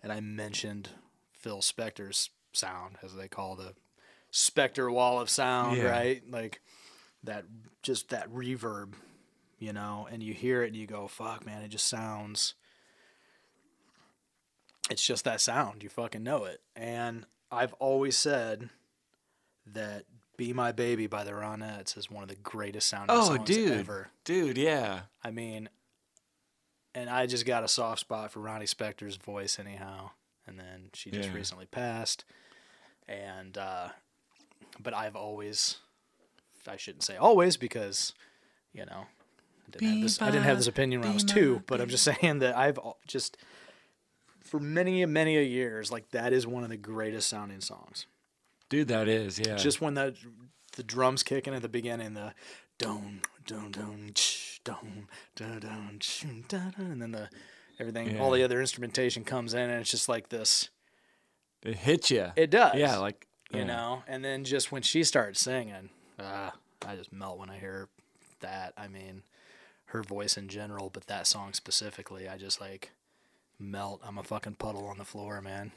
and I mentioned Phil Spector's sound as they call the Spector wall of sound, Yeah. right? Like that just that reverb, you know, and you hear it and you go, "Fuck, man, it just sounds it's just that sound. You fucking know it." And I've always said that "Be My Baby" by the Ronettes is one of the greatest sounding Oh, songs dude, ever. dude, yeah. I mean, and I just got a soft spot for Ronnie Spector's voice, anyhow. And then she just Yeah. recently passed, and uh, but I've always, I shouldn't say always because, you know, I didn't, have this, I didn't have this opinion when I was two. But I'm just (laughs) saying that I've just, for many and many a years, like that is one of the greatest sounding songs. Dude, that is, yeah. Just when the the drums kicking at the beginning, the don don don ch, don don don ch, and then the everything, all the other instrumentation comes in, and it's just like this. it hits you. It does, Yeah, like you yeah. know. And then just when she starts singing, ah, I just melt when I hear that. I mean, her voice in general, but that song specifically, I just like melt. I'm a fucking puddle on the floor, man.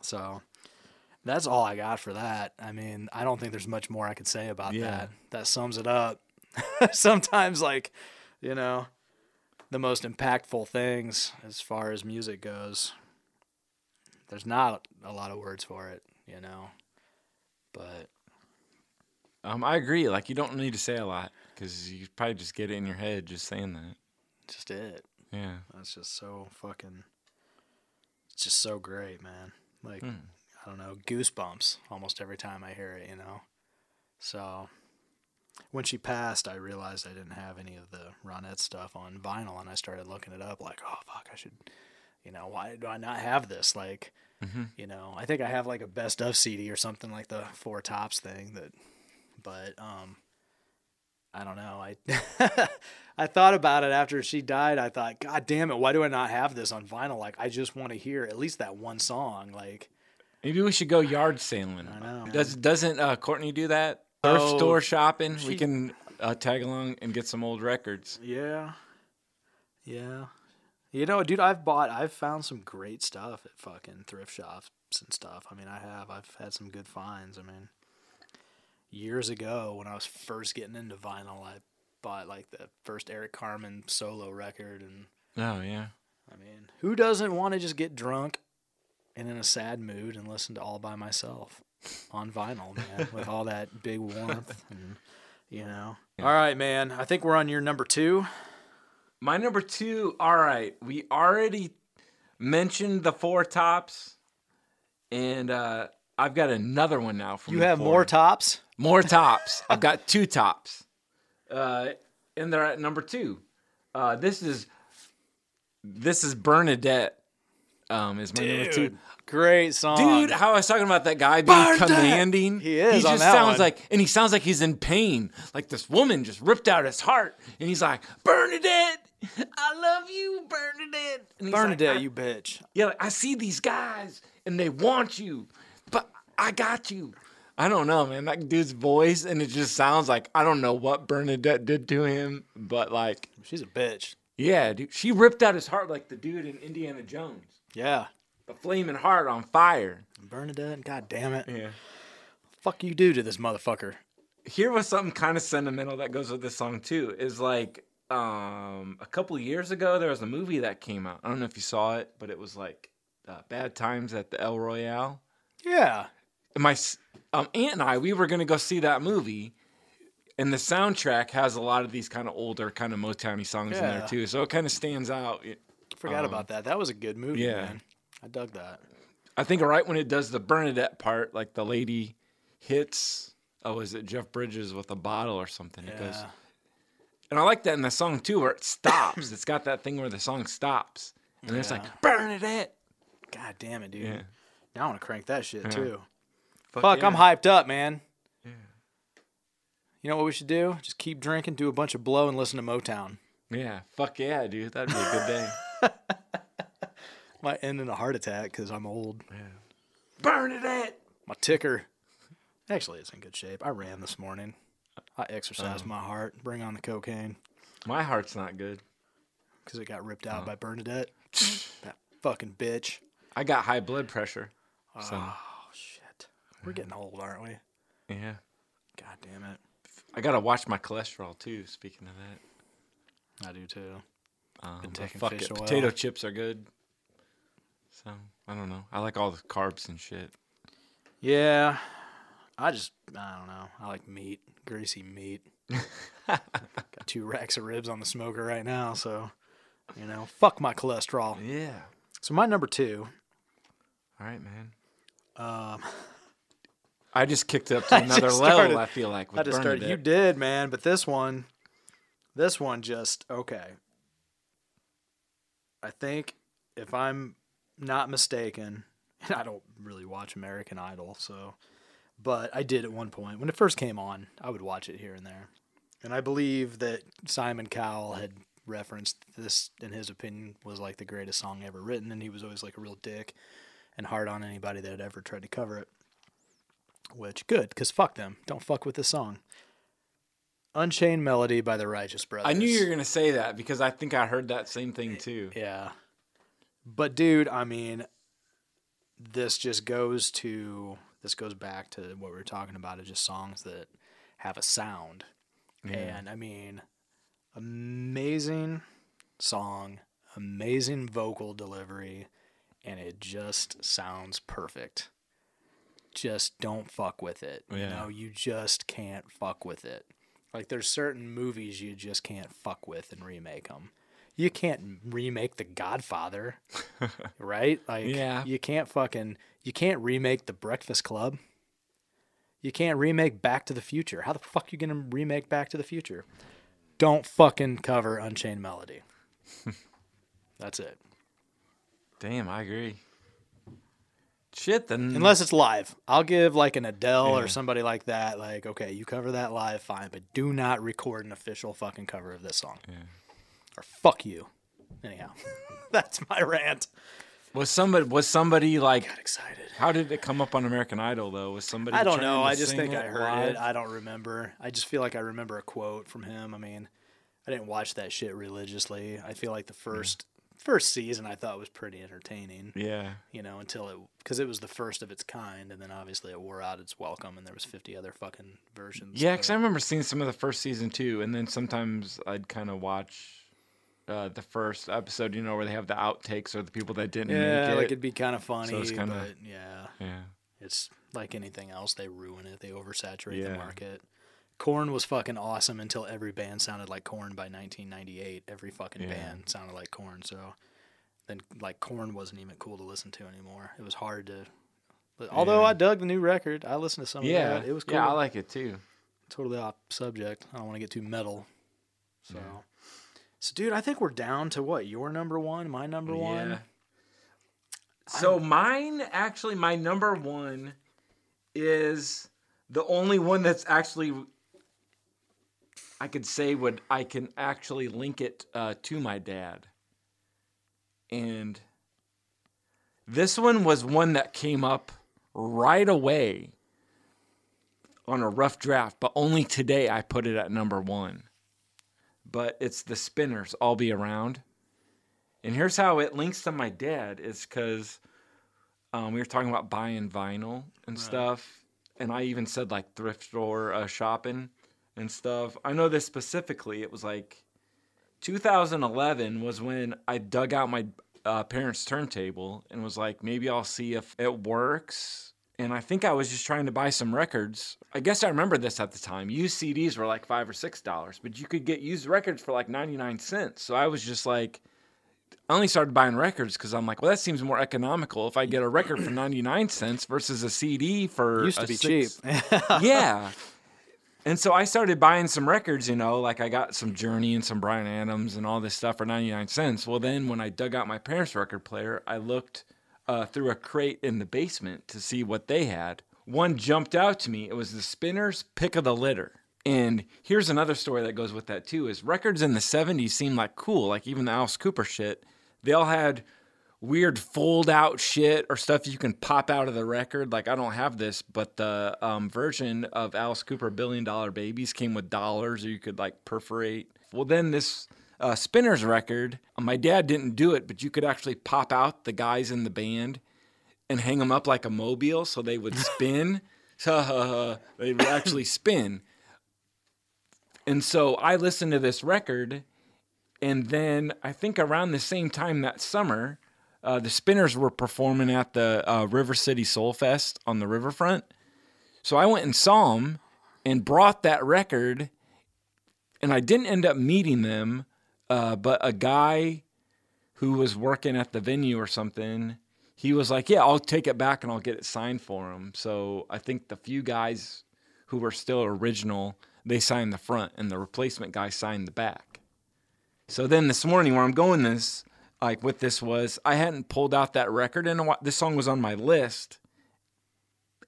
So that's all I got for that. I mean, I don't think there's much more I could say about Yeah. that. That sums it up. (laughs) Sometimes, like, you know, the most impactful things as far as music goes, there's not a lot of words for it, you know. But Um, I agree. Like you don't need to say a lot because you probably just get it in your head just saying that. just it. Yeah. That's just so fucking. It's just so great, man. Like, I don't know, goosebumps almost every time I hear it, you know? So, when she passed, I realized I didn't have any of the Ronette stuff on vinyl, and I started looking it up, like, oh, fuck, I should, you know, why do I not have this? Like, you know, I think I have like a best of CD or something like the Four Tops thing that, but, um, I don't know. I (laughs) I thought about it after she died. I thought, God damn it, why do I not have this on vinyl? Like, I just want to hear at least that one song. Like, Maybe we should go yard sailing. I know. Does doesn't uh, Courtney do that? Thrift Oh, store shopping. we can uh, tag along and get some old records. Yeah. Yeah. You know, dude, I've bought, I've found some great stuff at fucking thrift shops and stuff. I mean, I have. I've had some good finds. I mean, years ago when I was first getting into vinyl, I bought like the first Eric Carmen solo record. And Oh yeah. I mean, who doesn't want to just get drunk and in a sad mood and listen to All by Myself on vinyl, man, (laughs) with all that big warmth and, you know. All right, man. I think we're on your number two. My number two. All right, we already mentioned the four tops, and uh, I've got another one now. From You have more tops? More tops. (laughs) I've got two tops. Uh, and they're at number two. Uh, this is this is Bernadette. Um, is my number two. Great song. Dude, how I was talking about that guy being Bernadette! commanding. He is He on just that sounds one. like, and he sounds like he's in pain. Like this woman just ripped out his heart, and he's like, Bernadette, I love you, Bernadette. He's like, Bernadette, you bitch. yeah, like, I see these guys and they want you, I got you. I don't know, man. That dude's voice, and it just sounds like I don't know what Bernadette did to him, but like, She's a bitch. yeah, dude, she ripped out his heart like the dude in Indiana Jones, Yeah. the flaming heart on fire. Bernadette, god damn it. Yeah. Fuck you do to this motherfucker. Here was something kind of sentimental that goes with this song too. Is like um a couple years ago there was a movie that came out. I don't know if you saw it, but it was like uh, Bad Times at the El Royale. Yeah. My um, aunt and I, we were gonna go see that movie, and the soundtrack has a lot of these kind of older, kind of Motowny songs in there too. So it kind of stands out. Forgot about that. That was a good movie, Um, yeah. man. I dug that. I think right when it does the Bernadette part, like the lady hits, oh, is it Jeff Bridges with a bottle or something? It goes, Yeah. and I like that in the song too, where it stops. it's got that thing where the song stops, and it's Yeah. like Bernadette. God damn it, dude. Yeah. Now I want to crank that shit too. Fuck, Fuck, I'm hyped up, man. Yeah. You know what we should do? Just keep drinking, do a bunch of blow, and listen to Motown. Yeah, fuck yeah, dude. That'd be a good day. (laughs) Might end in a heart attack because I'm old. burn it Bernadette. My ticker actually is in good shape. I ran this morning. I exercised Oh. my heart. Bring on the cocaine My heart's not good. because it got ripped out oh. by Bernadette. (laughs) that fucking bitch. I got high blood pressure. So Oh shit. We're getting old, aren't we? yeah. God damn it. I gotta watch my cholesterol too. Speaking of that, I do too. um, but taking fuck fish it. oil. Potato chips are good. So I don't know. I like all the carbs and shit. Yeah. I just I don't know. I like meat, greasy meat. (laughs) Got two racks of ribs on the smoker right now, so you know, fuck my cholesterol. Yeah. So my number two, All right, man. um, I just kicked it up to (laughs) another level. I feel like with I just started. You did, man, but this one, this one just okay. I think if I'm not mistaken, (laughs) and I don't really watch American Idol, so, but I did at one point when it first came on. I would watch it here and there, and I believe that Simon Cowell had referenced this in his opinion was like the greatest song ever written, and he was always like a real dick and hard on anybody that had ever tried to cover it. Which good, because fuck them. Don't fuck with this song. Unchained Melody by the Righteous Brothers. I knew you were gonna say that because I think I heard that same thing eh, too. Yeah. But dude, I mean, this just goes to this goes back to what we were talking about of just songs that have a sound. And I mean, amazing song, amazing vocal delivery, and it just sounds perfect. Just don't fuck with it. You know, you just can't fuck with it. Like there's certain movies you just can't fuck with and remake them. You can't remake The Godfather, (laughs) right? Like Yeah. you can't fucking you can't remake The Breakfast Club. You can't remake Back to the Future. How the fuck are you gonna remake Back to the Future? Don't fucking cover Unchained Melody. (laughs) That's it. Damn, I agree. Shit, then Unless it's live. I'll give like an Adele Yeah. or somebody like that. Like, okay, you cover that live, fine, but do not record an official fucking cover of this song. Or fuck you. Anyhow, (laughs) that's my rant. Was somebody was somebody like Got excited. how did it come up on American Idol though? Was somebody I don't know. I just think I heard live? it. I don't remember. I just feel like I remember a quote from him. I mean, I didn't watch that shit religiously. I feel like the first first season I thought was pretty entertaining. yeah. You know, until it because it was the first of its kind, and then obviously it wore out its welcome, and there was fifty other fucking versions. Yeah, because I remember seeing some of the first season too, and then sometimes I'd kind of watch uh, the first episode, you know, where they have the outtakes or the people that didn't yeah, make like it. it'd be kind of funny, So it's kinda- yeah, yeah, it's like anything else. They ruin it. They oversaturate Yeah. the market. Korn was fucking awesome until every band sounded like Korn by 1998. Every fucking Yeah. band sounded like Korn. So then, like Korn wasn't even cool to listen to anymore. It was hard to. but- Although Yeah. I dug the new record, I listened to some yeah, of that. It was cool. yeah. I like it too. totally off subject. I don't want to get too metal. So, so dude, I think we're down to what your number one, my number one. Yeah. So mine actually, my number one is the only one that's actually I could say would I can actually link it uh, to my dad, and this one was one that came up right away on a rough draft, but only today I put it at number one. But it's the Spinners, I'll be around. And here's how it links to my dad is because um, we were talking about buying vinyl and stuff. And I even said like thrift store uh, shopping and stuff. I know this specifically. It was like 2011 was when I dug out my uh, parents' turntable and was like, maybe I'll see if it works. And I think I was just trying to buy some records. I guess I remember this at the time. Used CDs were like five or six dollars, but you could get used records for like 99 cents. So I was just like, I only started buying records because I'm like, well, that seems more economical if I get a record for 99 cents versus a CD for Used a to be six- cheap. (laughs) yeah. And so I started buying some records, you know, like I got some Journey and some Bryan Adams and all this stuff for 99 cents. Well, then when I dug out my parents' record player, I looked uh, through a crate in the basement to see what they had. One jumped out to me. It was the Spinners Pick of the Litter. And here's another story that goes with that too is records in the 70s seemed like cool, like even the Alice Cooper shit. They all had weird fold out shit or stuff you can pop out of the record. Like I don't have this, but the um, version of Alice Cooper Billion Dollar Babies came with dollars, or you could like perforate. Well, then this uh, Spinners record, uh, my dad didn't do it, but you could actually pop out the guys in the band and hang them up like a mobile, so they would (laughs) spin. (laughs) so they would actually (laughs) spin. And so I listened to this record, and then I think around the same time that summer, uh, the Spinners were performing at the uh, River City Soul Fest on the riverfront. So I went and saw them and brought that record, and I didn't end up meeting them, uh, but a guy who was working at the venue or something, he was like, "Yeah, I'll take it back and I'll get it signed for him." So I think the few guys who were still original, they signed the front, and the replacement guy signed the back. So then this morning, where I'm going this, like with this was, I hadn't pulled out that record, and this song was on my list,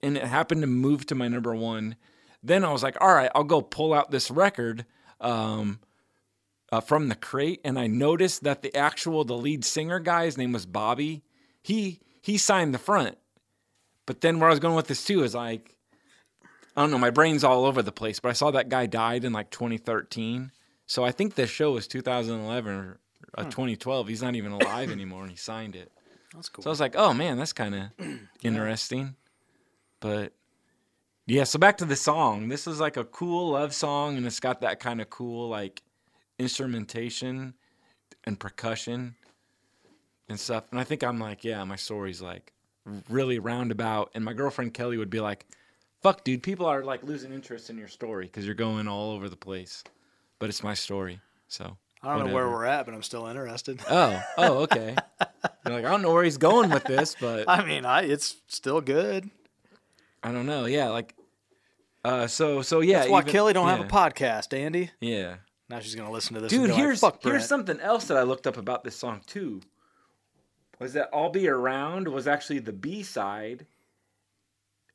and it happened to move to my number one. Then I was like, all right, I'll go pull out this record um, uh, from the crate, and I noticed that the actual the lead singer guy, his name was Bobby. He he signed the front, but then where I was going with this too is like, I don't know, my brain's all over the place. But I saw that guy died in like 2013, so I think this show was 2011 or uh, 2012. He's not even alive anymore, and he signed it. That's cool. So I was like, oh man, that's kind of (clears throat) interesting. But yeah, so back to the song. This is like a cool love song, and it's got that kind of cool like instrumentation and percussion and stuff. And I think I'm like, yeah, my story's like really roundabout. And my girlfriend Kelly would be like, fuck, dude, people are like losing interest in your story because you're going all over the place. But it's my story. So I don't know where we're at, but I'm still interested. Oh, oh, okay. (laughs) You're like, I don't know where he's going with this, but I mean, I it's still good. I don't know. Yeah, like, uh, so so yeah. That's why even- Kelly don't yeah, have a podcast, Andy. Yeah, Now she's gonna listen to this. and dude. like, Here's Fuck here's something else that I looked up about this song too. Was that "I'll Be Around" was actually the B side,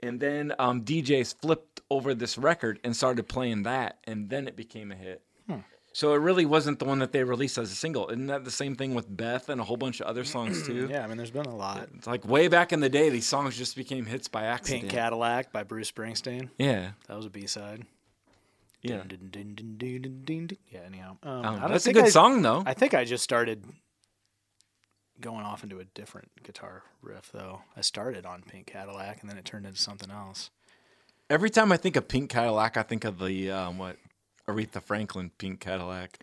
and then um, DJs flipped over this record and started playing that, and then it became a hit. So it really wasn't the one that they released as a single. Isn't that the same thing with Beth and a whole bunch of other songs too? Yeah, I mean, there's been a lot. It's like way back in the day, these songs just became hits by accident. Pink Cadillac by Bruce Springsteen. Yeah, That was a B side. yeah. Yeah, anyhow. Um, Oh, that's a good I- song though. I think I just started going off into a different guitar riff, though. I started on Pink Cadillac, and then it turned into something else. Every time I think of Pink Cadillac, I think of the um, what Aretha Franklin Pink Cadillac.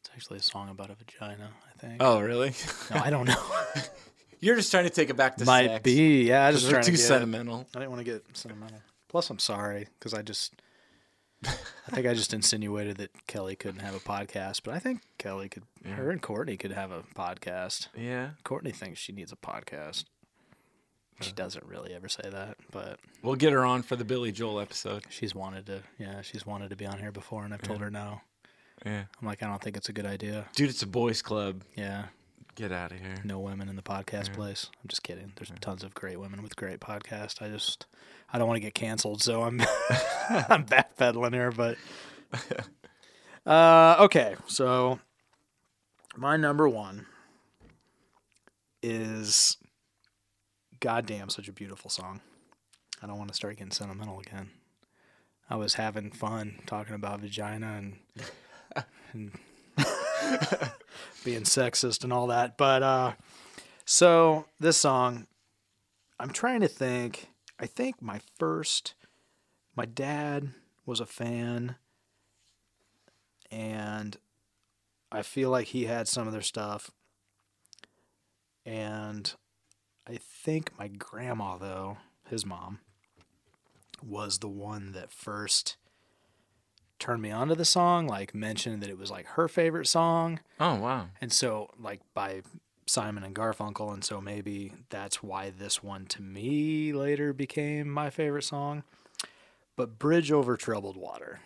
It's actually a song about a vagina, I think. Oh, really? No, I don't know. (laughs) You're just trying to take it back to Might sex. be. Yeah, I just trying to too get, sentimental. I didn't want to get sentimental. Plus, I'm sorry because I just. I think I just insinuated that Kelly couldn't have a podcast, but I think Kelly could. Her and Courtney could have a podcast. Yeah. Courtney thinks she needs a podcast. She doesn't really ever say that, but We'll get her on for the Billy Joel episode. she's wanted to. Yeah, she's wanted to be on here before, and I've told her no. Yeah. I'm like, I don't think it's a good idea. Dude, it's a boys' club. Yeah, Get out of here. no women in the podcast place. I'm just kidding. There's tons of great women with great podcasts. I just, I don't want to get canceled, so I'm, (laughs) (laughs) I'm backpedaling here. But, (laughs) uh, okay, so my number one is, goddamn, such a beautiful song. I don't want to start getting sentimental again. I was having fun talking about vagina and, (laughs) and being sexist and all that. But uh so this song I'm trying to think. I think my first my dad was a fan and I feel like he had some of their stuff. And think my grandma though, his mom, was the one that first turned me onto the song, like mentioned that it was like her favorite song. Oh, wow. And so, like by Simon and Garfunkel, and so maybe that's why this one to me later became my favorite song. But Bridge Over Troubled Water.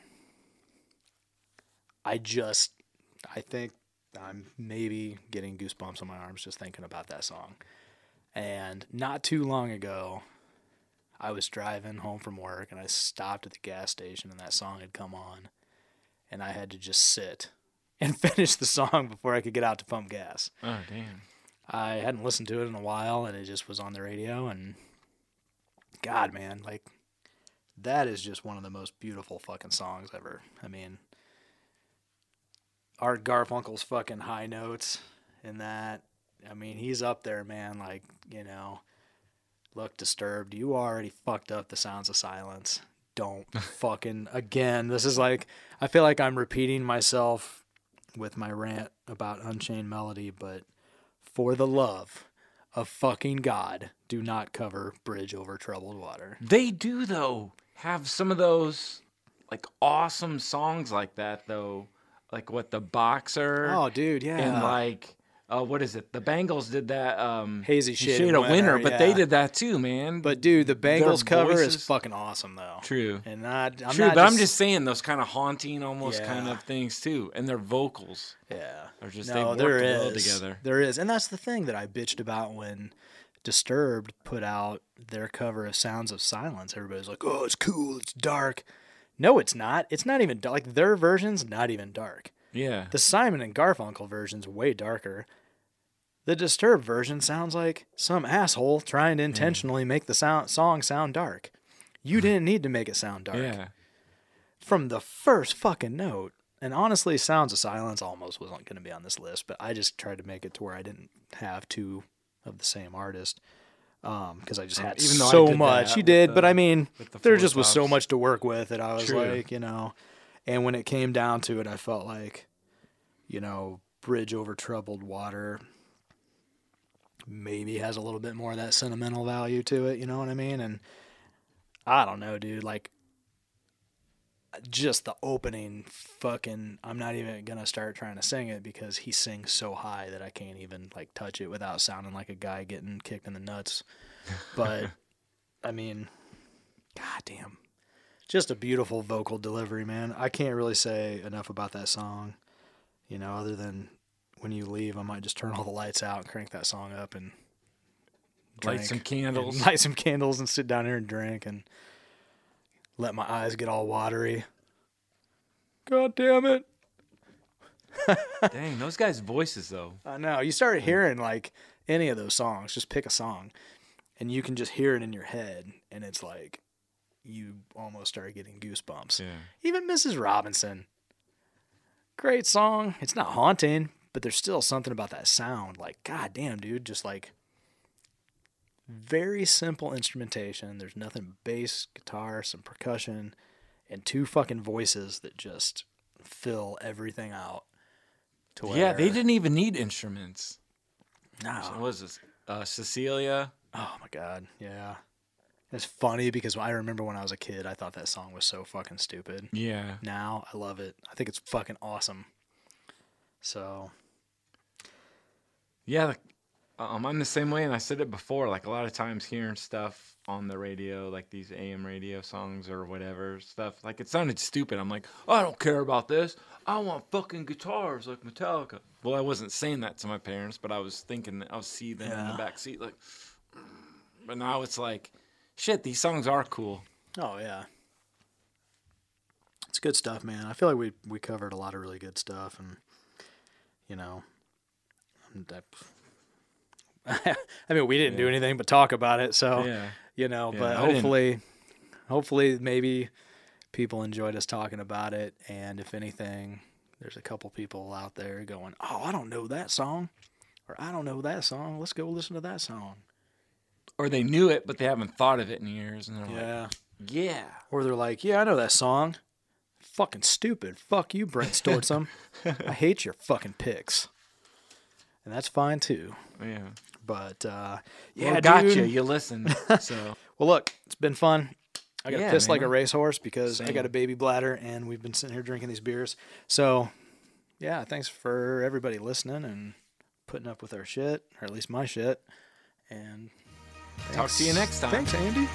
I just, I think I'm maybe getting goosebumps on my arms just thinking about that song. And not too long ago, I was driving home from work and I stopped at the gas station and that song had come on. And I had to just sit (laughs) and finish the song before I could get out to pump gas. Oh, damn. I hadn't listened to it in a while and it just was on the radio and God man, like that is just one of the most beautiful fucking songs ever. I mean Art Garfunkel's fucking high notes in that. I mean, he's up there, man, like, you know, look disturbed. You already fucked up the sounds of silence. Don't (laughs) fucking again. This is like I feel like I'm repeating myself with my rant about Unchained Melody, but for the love of fucking God, do not cover Bridge Over Troubled Water. They do, though, have some of those, like, awesome songs like that, though. Like, what, The Boxer? Oh, dude, yeah. and like uh, what is it? The Bangles did that um Hazy Shade Shade of Winter, Winter, but they did that too, man. but dude, the Bangles cover is fucking awesome though. true, And not, I'm true. not But I'm just saying those kind of haunting, almost kind of things too, and their vocals. Yeah. Or just no, they work there well is. together. There is. And that's the thing that I bitched about when Disturbed put out their cover of Sounds of Silence. Everybody's like, oh, it's cool. It's dark. No, it's not. It's not even dark. Like, their version's not even dark. Yeah, The Simon and Garfunkel version's way darker. The Disturbed version sounds like some asshole trying to hmm. intentionally make the sound, song sound dark. You didn't need to make it sound dark yeah. from the first fucking note. And honestly, Sounds of Silence almost wasn't going to be on this list, but I just tried to make it to where I didn't have two of the same artist um, because I just um, had Even though so much. You did, but I mean, the there just was so much to work with that I was True. like, you know. And when it came down to it, I felt like, you know, Bridge Over Troubled Water maybe has a little bit more of that sentimental value to it. You know what I mean? And I don't know, dude. Like, just the opening fucking I'm not even gonna start trying to sing it because he sings so high that I can't even like touch it without sounding like a guy getting kicked in the nuts. (laughs) But I mean, goddamn. Just a beautiful vocal delivery, man. I can't really say enough about that song. You know, other than when you leave, I might just turn all the lights out and crank that song up and Light some and candles. (laughs) light some candles and sit down here and drink and let my eyes get all watery. God damn it. (laughs) Dang, those guys' voices though. I know. You start hearing like any of those songs, just pick a song and you can just hear it in your head and it's like you almost start getting goosebumps. Yeah. Even Mrs. Robinson. Great song. It's not haunting, but there's still something about that sound. Like, god damn, dude, just like very simple instrumentation. There's nothing bass, guitar, some percussion, and two fucking voices that just fill everything out. To Yeah, they didn't even need instruments. No. What was this? Uh, Cecilia. Oh my god, yeah. It's funny because I remember when I was a kid, I thought that song was so fucking stupid. Yeah. Now I love it. I think it's fucking awesome. So Yeah, like, um, I'm the same way, and I said it before. Like a lot of times, hearing stuff on the radio, like these AM radio songs or whatever stuff, like it sounded stupid. I'm like, "Oh, I don't care about this. I want fucking guitars like Metallica. Well, I wasn't saying that to my parents, but I was thinking, I was seeing them in the back seat, like. (sniffs) But now it's like, shit, these songs are cool. Oh yeah. It's good stuff, man. I feel like we we covered a lot of really good stuff and you know I mean we didn't do anything but talk about it, so Yeah. you know, Yeah, but I didn't- hopefully hopefully maybe people enjoyed us talking about it and if anything there's a couple people out there going, "Oh, I don't know that song." Or I don't know that song. Let's go listen to that song. Or they knew it, but they haven't thought of it in years, and they're Yeah. like, yeah. Or they're like, yeah, I know that song. Fucking stupid. Fuck you, Brent Stortzum. (laughs) I hate your fucking picks. And that's fine too. Yeah. But uh, Yeah, yeah, gotcha. dude. You listen. (laughs) So Well, look, it's been fun. I got Yeah, piss like a racehorse because I got a baby bladder and we've been sitting here drinking these beers. So, yeah, thanks for everybody listening and putting up with our shit, or at least my shit. And Talk to you next time. Thanks, Andy.